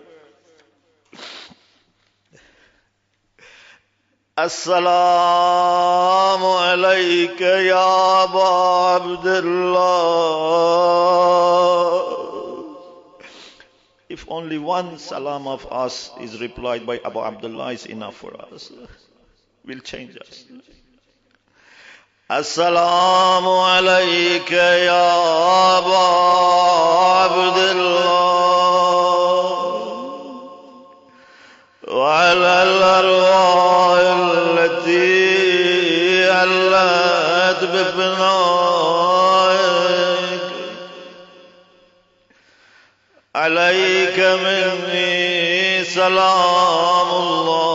السلام عليك يا أبا عبد الله If only one salam of us is replied by Abu Abdullah is enough for us. Will change us. السلام عليك يا أبا عبد الله وعلى الأرواح التي علت بفنائك. عليك مني سلام الله.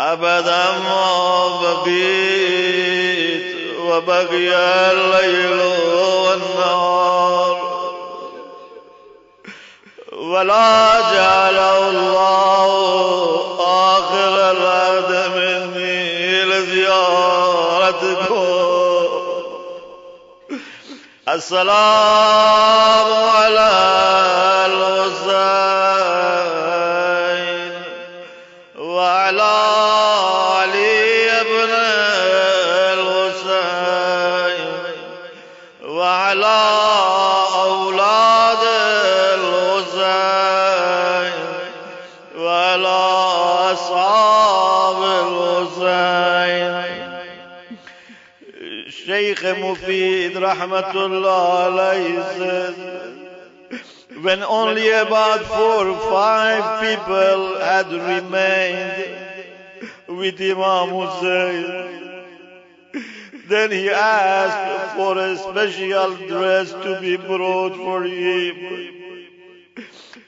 أبدا ما بقيت وبقي الليل والنهار. ولا جعل الله آخر العهد مني لزيارتكم السلام على الحسين وعلى Mufid Rahmatullah says, when only about four or five people had remained with Imam Hussein, then he asked for a special dress to be brought for him.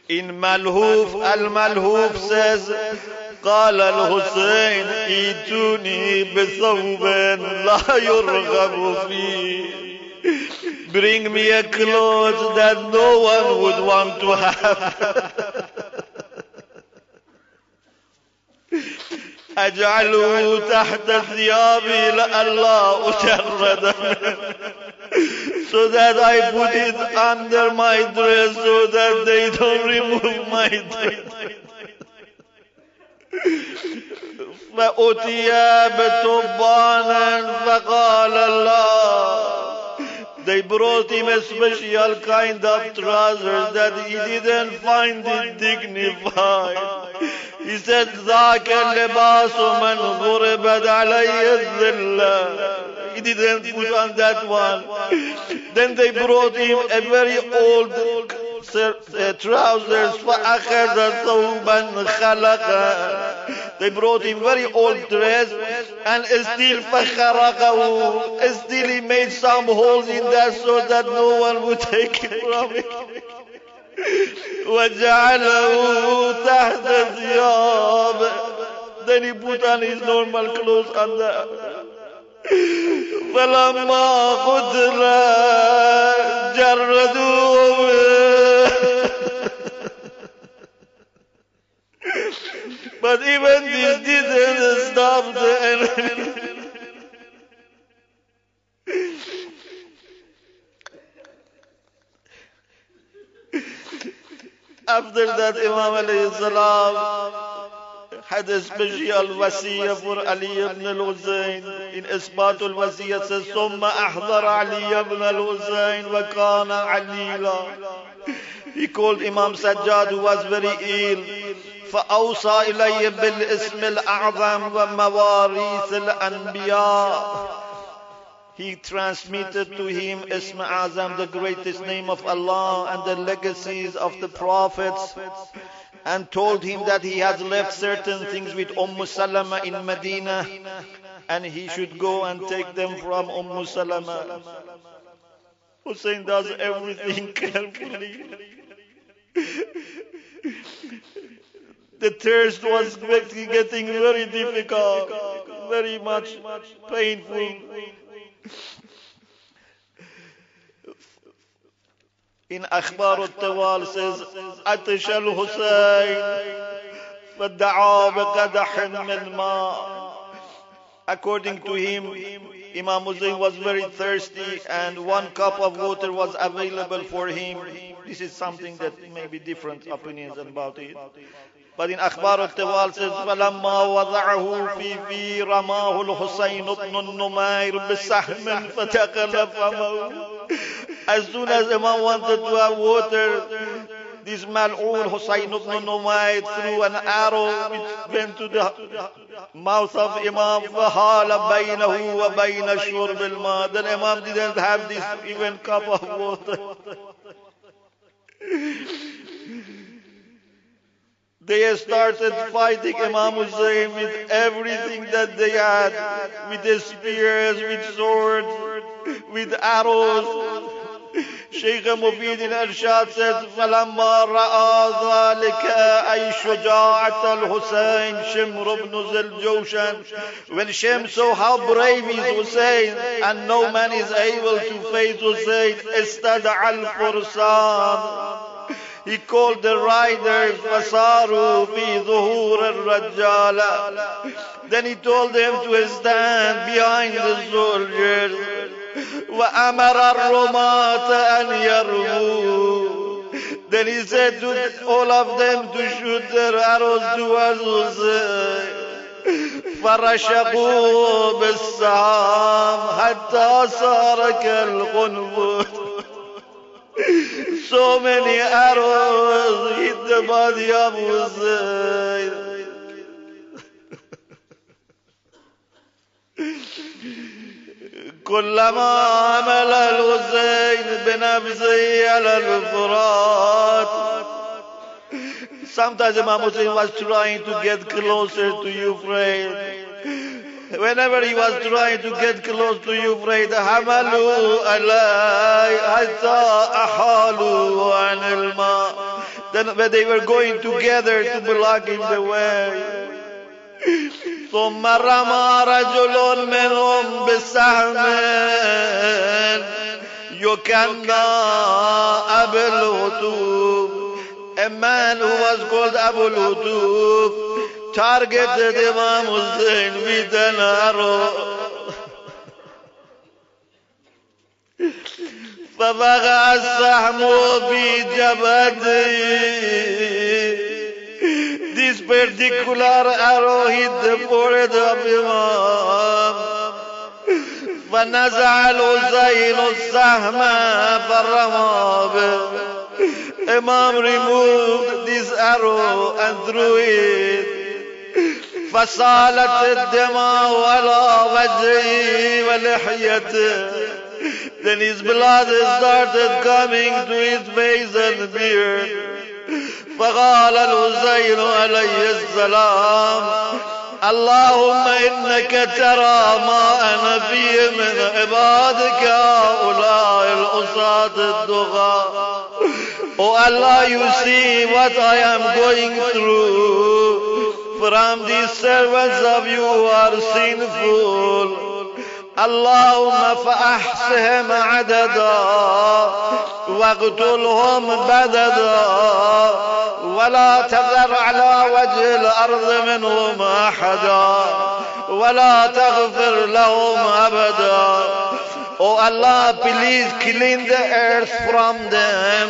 In Malhuf, Al-Malhuf says, قال الحسين ايتوني بثوب لا يرغب فيه Bring me a clothes that no one would want to have. أجعله تحت ثيابي لألا أشرد so that I put it under my dress so that they don't remove my dress. فأتي بتبانا فقال الله They brought him a special kind of trousers that he didn't find it dignified. He said, ذاك اللباس من غربت علي الذلة. He didn't put on that one. Then they brought him a very old trousers فأخذ ثوبا خلقا they brought him very old dress and still فخرقه still he made some holes in that so that no one would take it from him وجعله تحت ثياب then he put on his normal clothes under فلما قتل جردوه but even this didn't stop the enemy. After that, Imam alayhi salam special wasiyah for Ali ibn al-Husayn. In Isbat al-Wasiyah says, ثم أحضر علي ibn al-Husayn وكان عليلا. He called Imam Sajjad who was very ill. فأوصى إلي بالاسم الأعظم ومواريث الأنبياء He transmitted to him Ism Azam, the greatest name of Allah and the legacies of the prophets and told him that he has left certain things with Umm Salama in Medina and he should go and take them from Umm Salama. Hussein does everything carefully. the thirst was getting very difficult, very much painful. In Akhbar al-Tawal says, أتش الحسين فدعا بقدح من ماء According to him, Imam Hussein was very thirsty and one cup of water was available for him. This is something that may be different opinions about it. But in Akhbar al-Tawal says, فَلَمَّا وَضَعَهُ فِي فِي رَمَاهُ الْحُسَيْنُ بْنُ النُّمَيْرِ بِسَحْمٍ فَتَقَلَ فَمَهُ As soon as Imam wanted to have water, this mal'un Hussein ibn Numayr threw an arrow which went to the mouth of Imam فَحَالَ بَيْنَهُ وَبَيْنَ شُرْبِ الْمَاءِ Then Imam didn't have this even cup of water. They started fighting Imam Hussein with everything that they had, with spears, with swords, with arrows. Mufid in Arshad says, فَلَمَّا رَأَى ذَلِكَ أي شجاعة الحسين شمر بن saw how brave is Hussein and no man is able to face Hussein, استدعى الفرسان he called the riders فَصَارُوا فِي ظُهُورَ الرَّجَّالَ Then he told them to stand behind the soldiers. وَأَمَرَ الرُّمَاةَ أَنْ يَرْمُوا Then he said to all of them to shoot their arrows towards Hussein. فرشقوا بالسهام حتى صار كالقنبل so many arrows hit the body of Hussein. كلما عمل الحسين بنفسه على الفرات Sometimes Imam Hussein was trying to get closer to Euphrates. Whenever he was trying to get close to Euphrates, حملوا علي حتى عن الماء. Then when they were going together to block him the way. ثم رمى رجل منهم بسهم يكنى أبو الهتوب A man who was called Abu Hutub targeted Imam Hussein with an arrow. فوقع السهم في جبهته This particular arrow hit the forehead of Imam. فنزع الحسين السهم فرمى. Imam removed this arrow and threw it. فسالت الدماء على وجهه ولحيته. Then his blood started coming to his face and beard. فقال الحسين عليه السلام اللهم إنك ترى ما أنا فيه من عبادك هؤلاء العصاة الدغاة Oh Allah, you see what I am going through from these servants of you who are sinful. اللهم فأحصهم عددا واقتلهم بددا ولا تذر على وجه الأرض منهم أحدا ولا تغفر لهم أبدا Oh Allah, please clean the earth from them.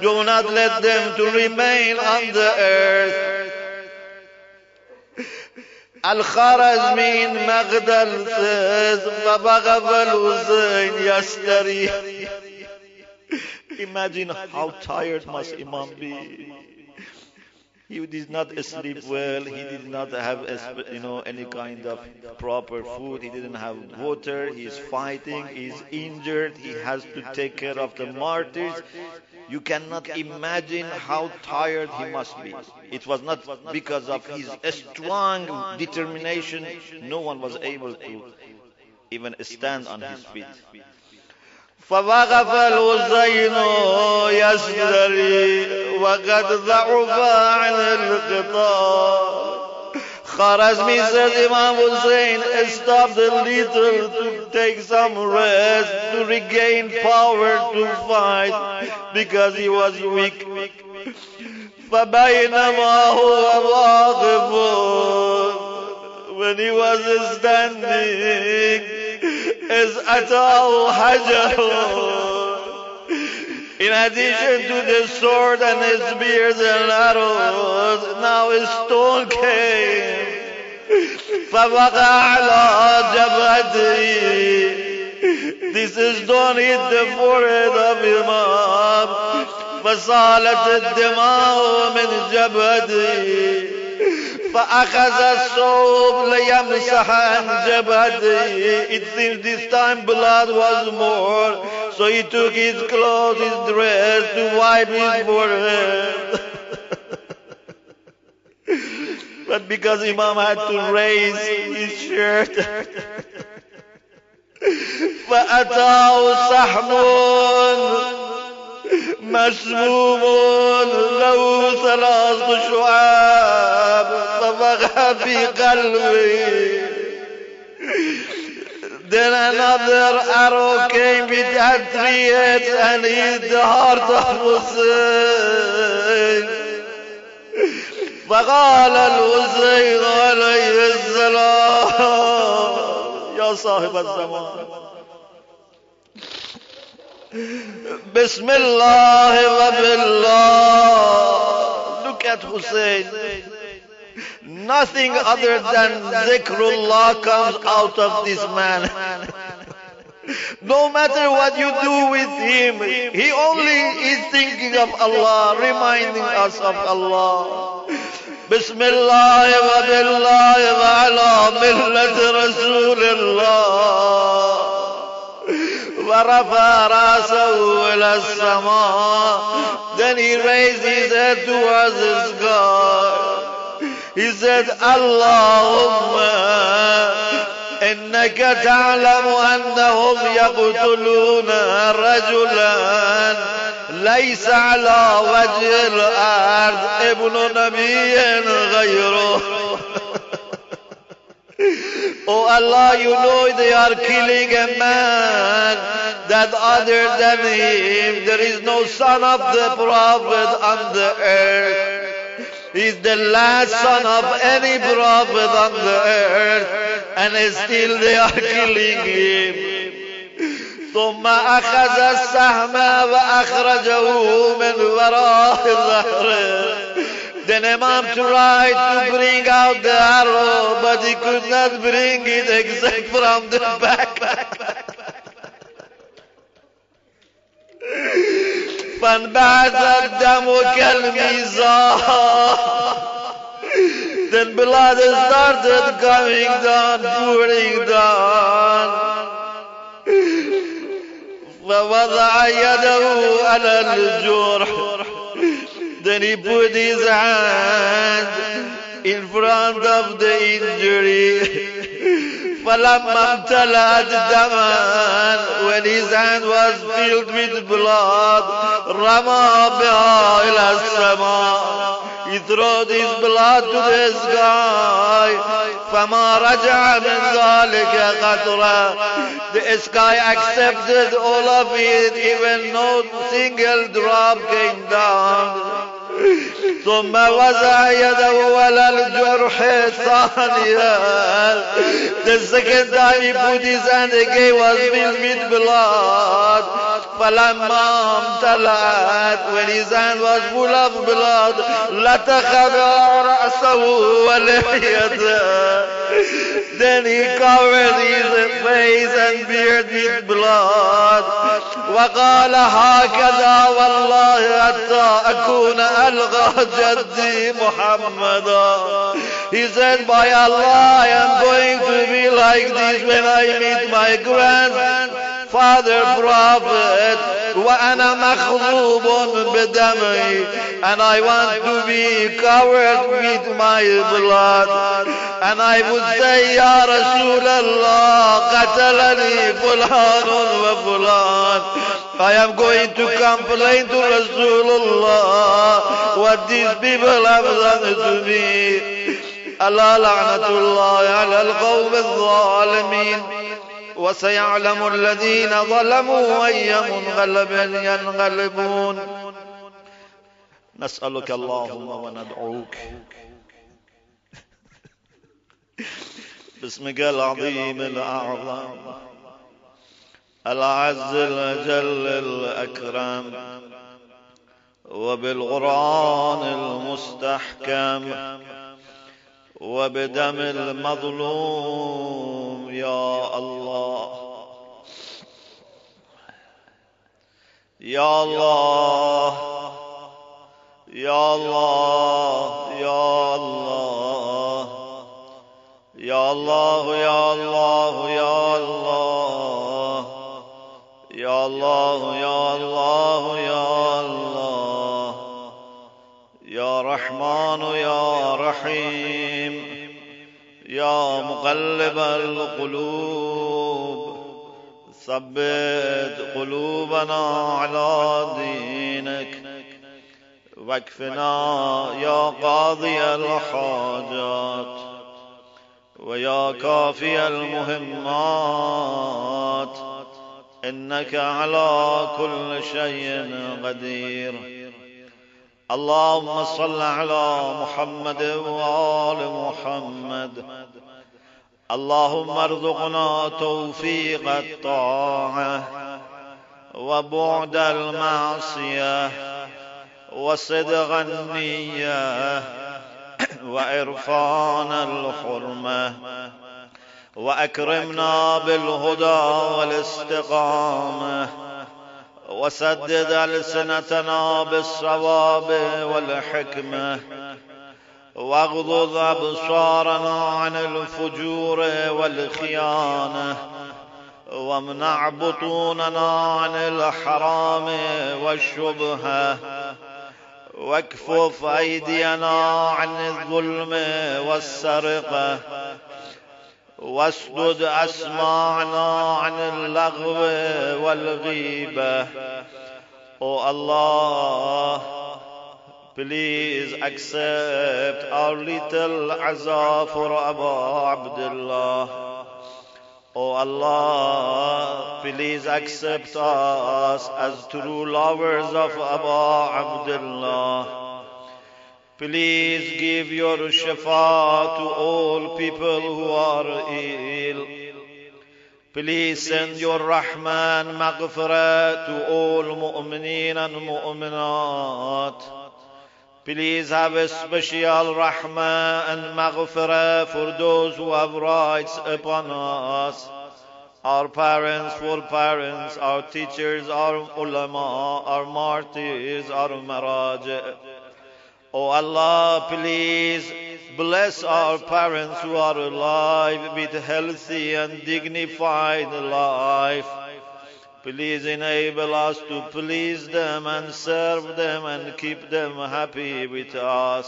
Do not let them to remain on the earth. الخرزمين مغدل says فبغض الحسين يستري Imagine how tired must Imam be. He did not sleep well. He did not have, you know, any kind of proper food. He didn't have water. He's fighting. He's injured. He has to take care of the martyrs. You cannot imagine how tired he must be. It was not because of his strong determination. No one was able to even stand on his feet. فوقف الحسين يسدري وقد ضعف عن القطار Kharazmi says Imam Hussein stopped a little to take some rest, to regain power to fight because he was weak. فبينما هو واقف when he was standing إذ أتاه حجر in addition to the sword and the spears and arrows, now a stone came. فوقع على جبهته This is done hit the forehead of Imam. فصالت الدماء من جبهته فأخذ الصوب ليمسح عن جبهته It seems this time blood was more So he took his clothes, his dress to wipe his forehead But because Imam had to raise his shirt فأتاه سحم مسموم له ثلاث شعاب فبغى في قلبي Then another arrow came with had three heads and hit the heart of Hussein. فقال الحسين عليه السلام يا صاحب الزمان بسم الله وبالله Look at Hussein. Nothing other than zikrullah comes out of this man. No matter what you do with him, he only is thinking of Allah, reminding us of Allah. بسم الله وبالله وعلى ملة رسول الله ورفع رأسه إلى السماء then he raised his head towards the sky he said اللهم إنك تعلم أنهم يقتلون رجلا ليس على وجه الأرض ابن نبي غيره Oh Allah, you know they are killing a man that other than him, there is no son of the Prophet on the earth. He's the last son of any prophet on the earth, and still they are killing him. ثم أخذ السهم وأخرجه من وراء ظهره Then Imam tried to bring out the arrow, but he could not bring it except from the back. من بعد قدام وكل ميزاه دن بلاد ستارت كامينج دان بورينج دان فوضع يده على الجرح. دني بودي زعاد in front of the injury. فلما امتلأت دما when his hand was filled with blood رمى بها إلى السماء he threw his blood to the sky فما رجع من ذلك قطرة the sky accepted all of it even no single drop came down ثم وضع يده على الجرح الثانية The second time he put his hand again was filled with blood فلما امتلأت when his hand was full of blood لتخذ رأسه ولحيته Then he covered his face and beard with blood وقال هكذا والله حتى أكون ألغى جدي محمدا He said by Allah I am going to be like this when I meet my grandfather prophet وأنا مخضوب بدمي and I want to be covered with my blood and I would say يا رسول الله قتلني فلان وفلان I am going to complain to Rasulullah what these people have done to me ألا لعنة الله على القوم الظالمين وسيعلم الذين ظلموا أي منغلب ينغلبون نسألك اللهم وندعوك. باسمك العظيم الأعظم. الأعز الأجل الأكرم. وبالقرآن المستحكم. وبدم المظلوم يا الله. يا الله. يا الله. يا الله. يا الله يا الله يا الله. يا الله يا الله يا رحمن يا رحيم. يا مقلب القلوب ثبت قلوبنا على دينك. واكفنا يا قاضي الحاجات ويا كافي المهمات. إنك على كل شيء قدير. اللهم صل على محمد وآل محمد. اللهم ارزقنا توفيق الطاعة وبعد المعصية وصدق النية وعرفان الحرمة وأكرمنا بالهدى والاستقامة وسدد ألسنتنا بالصواب والحكمة واغضض أبصارنا عن الفجور والخيانة وامنع بطوننا عن الحرام والشبهة واكفف أيدينا عن الظلم والسرقة واسدد أسماعنا عن اللغو والغيبة O Allah, please accept our little azah for Abu Abdullah. O Allah, please accept us as true lovers of Abu Abdullah. Please give your shafa to all people who are ill. Please send your Rahman maghfirah to all mu'mineen and mu'minat. Please have a special rahmah and maghfirah for those who have rights upon us. Our parents, for parents, our teachers, our ulama, our martyrs, our maraj. Oh Allah, please bless our parents who are alive with healthy and dignified life. Please enable us to please them and serve them and keep them happy with us.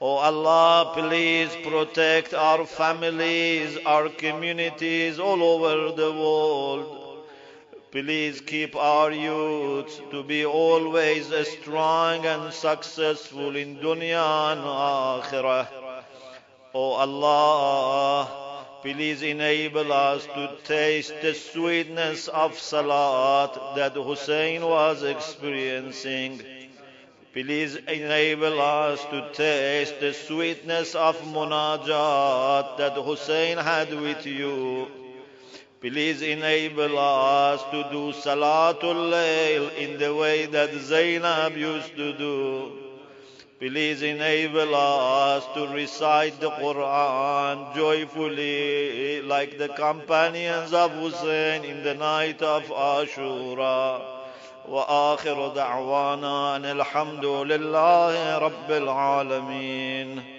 Oh Allah, please protect our families, our communities all over the world. Please keep our youth to be always strong and successful in dunya and akhirah. Oh Allah, Please enable us to taste the sweetness of Salat that Hussein was experiencing. Please enable us to taste the sweetness of Munajat that Hussein had with you. Please enable us to do Salatul Layl in the way that Zainab used to do. Please enable us to recite the Quran joyfully like the companions of Hussein in the night of Ashura. وآخر دعوانا أن الحمد لله رب العالمين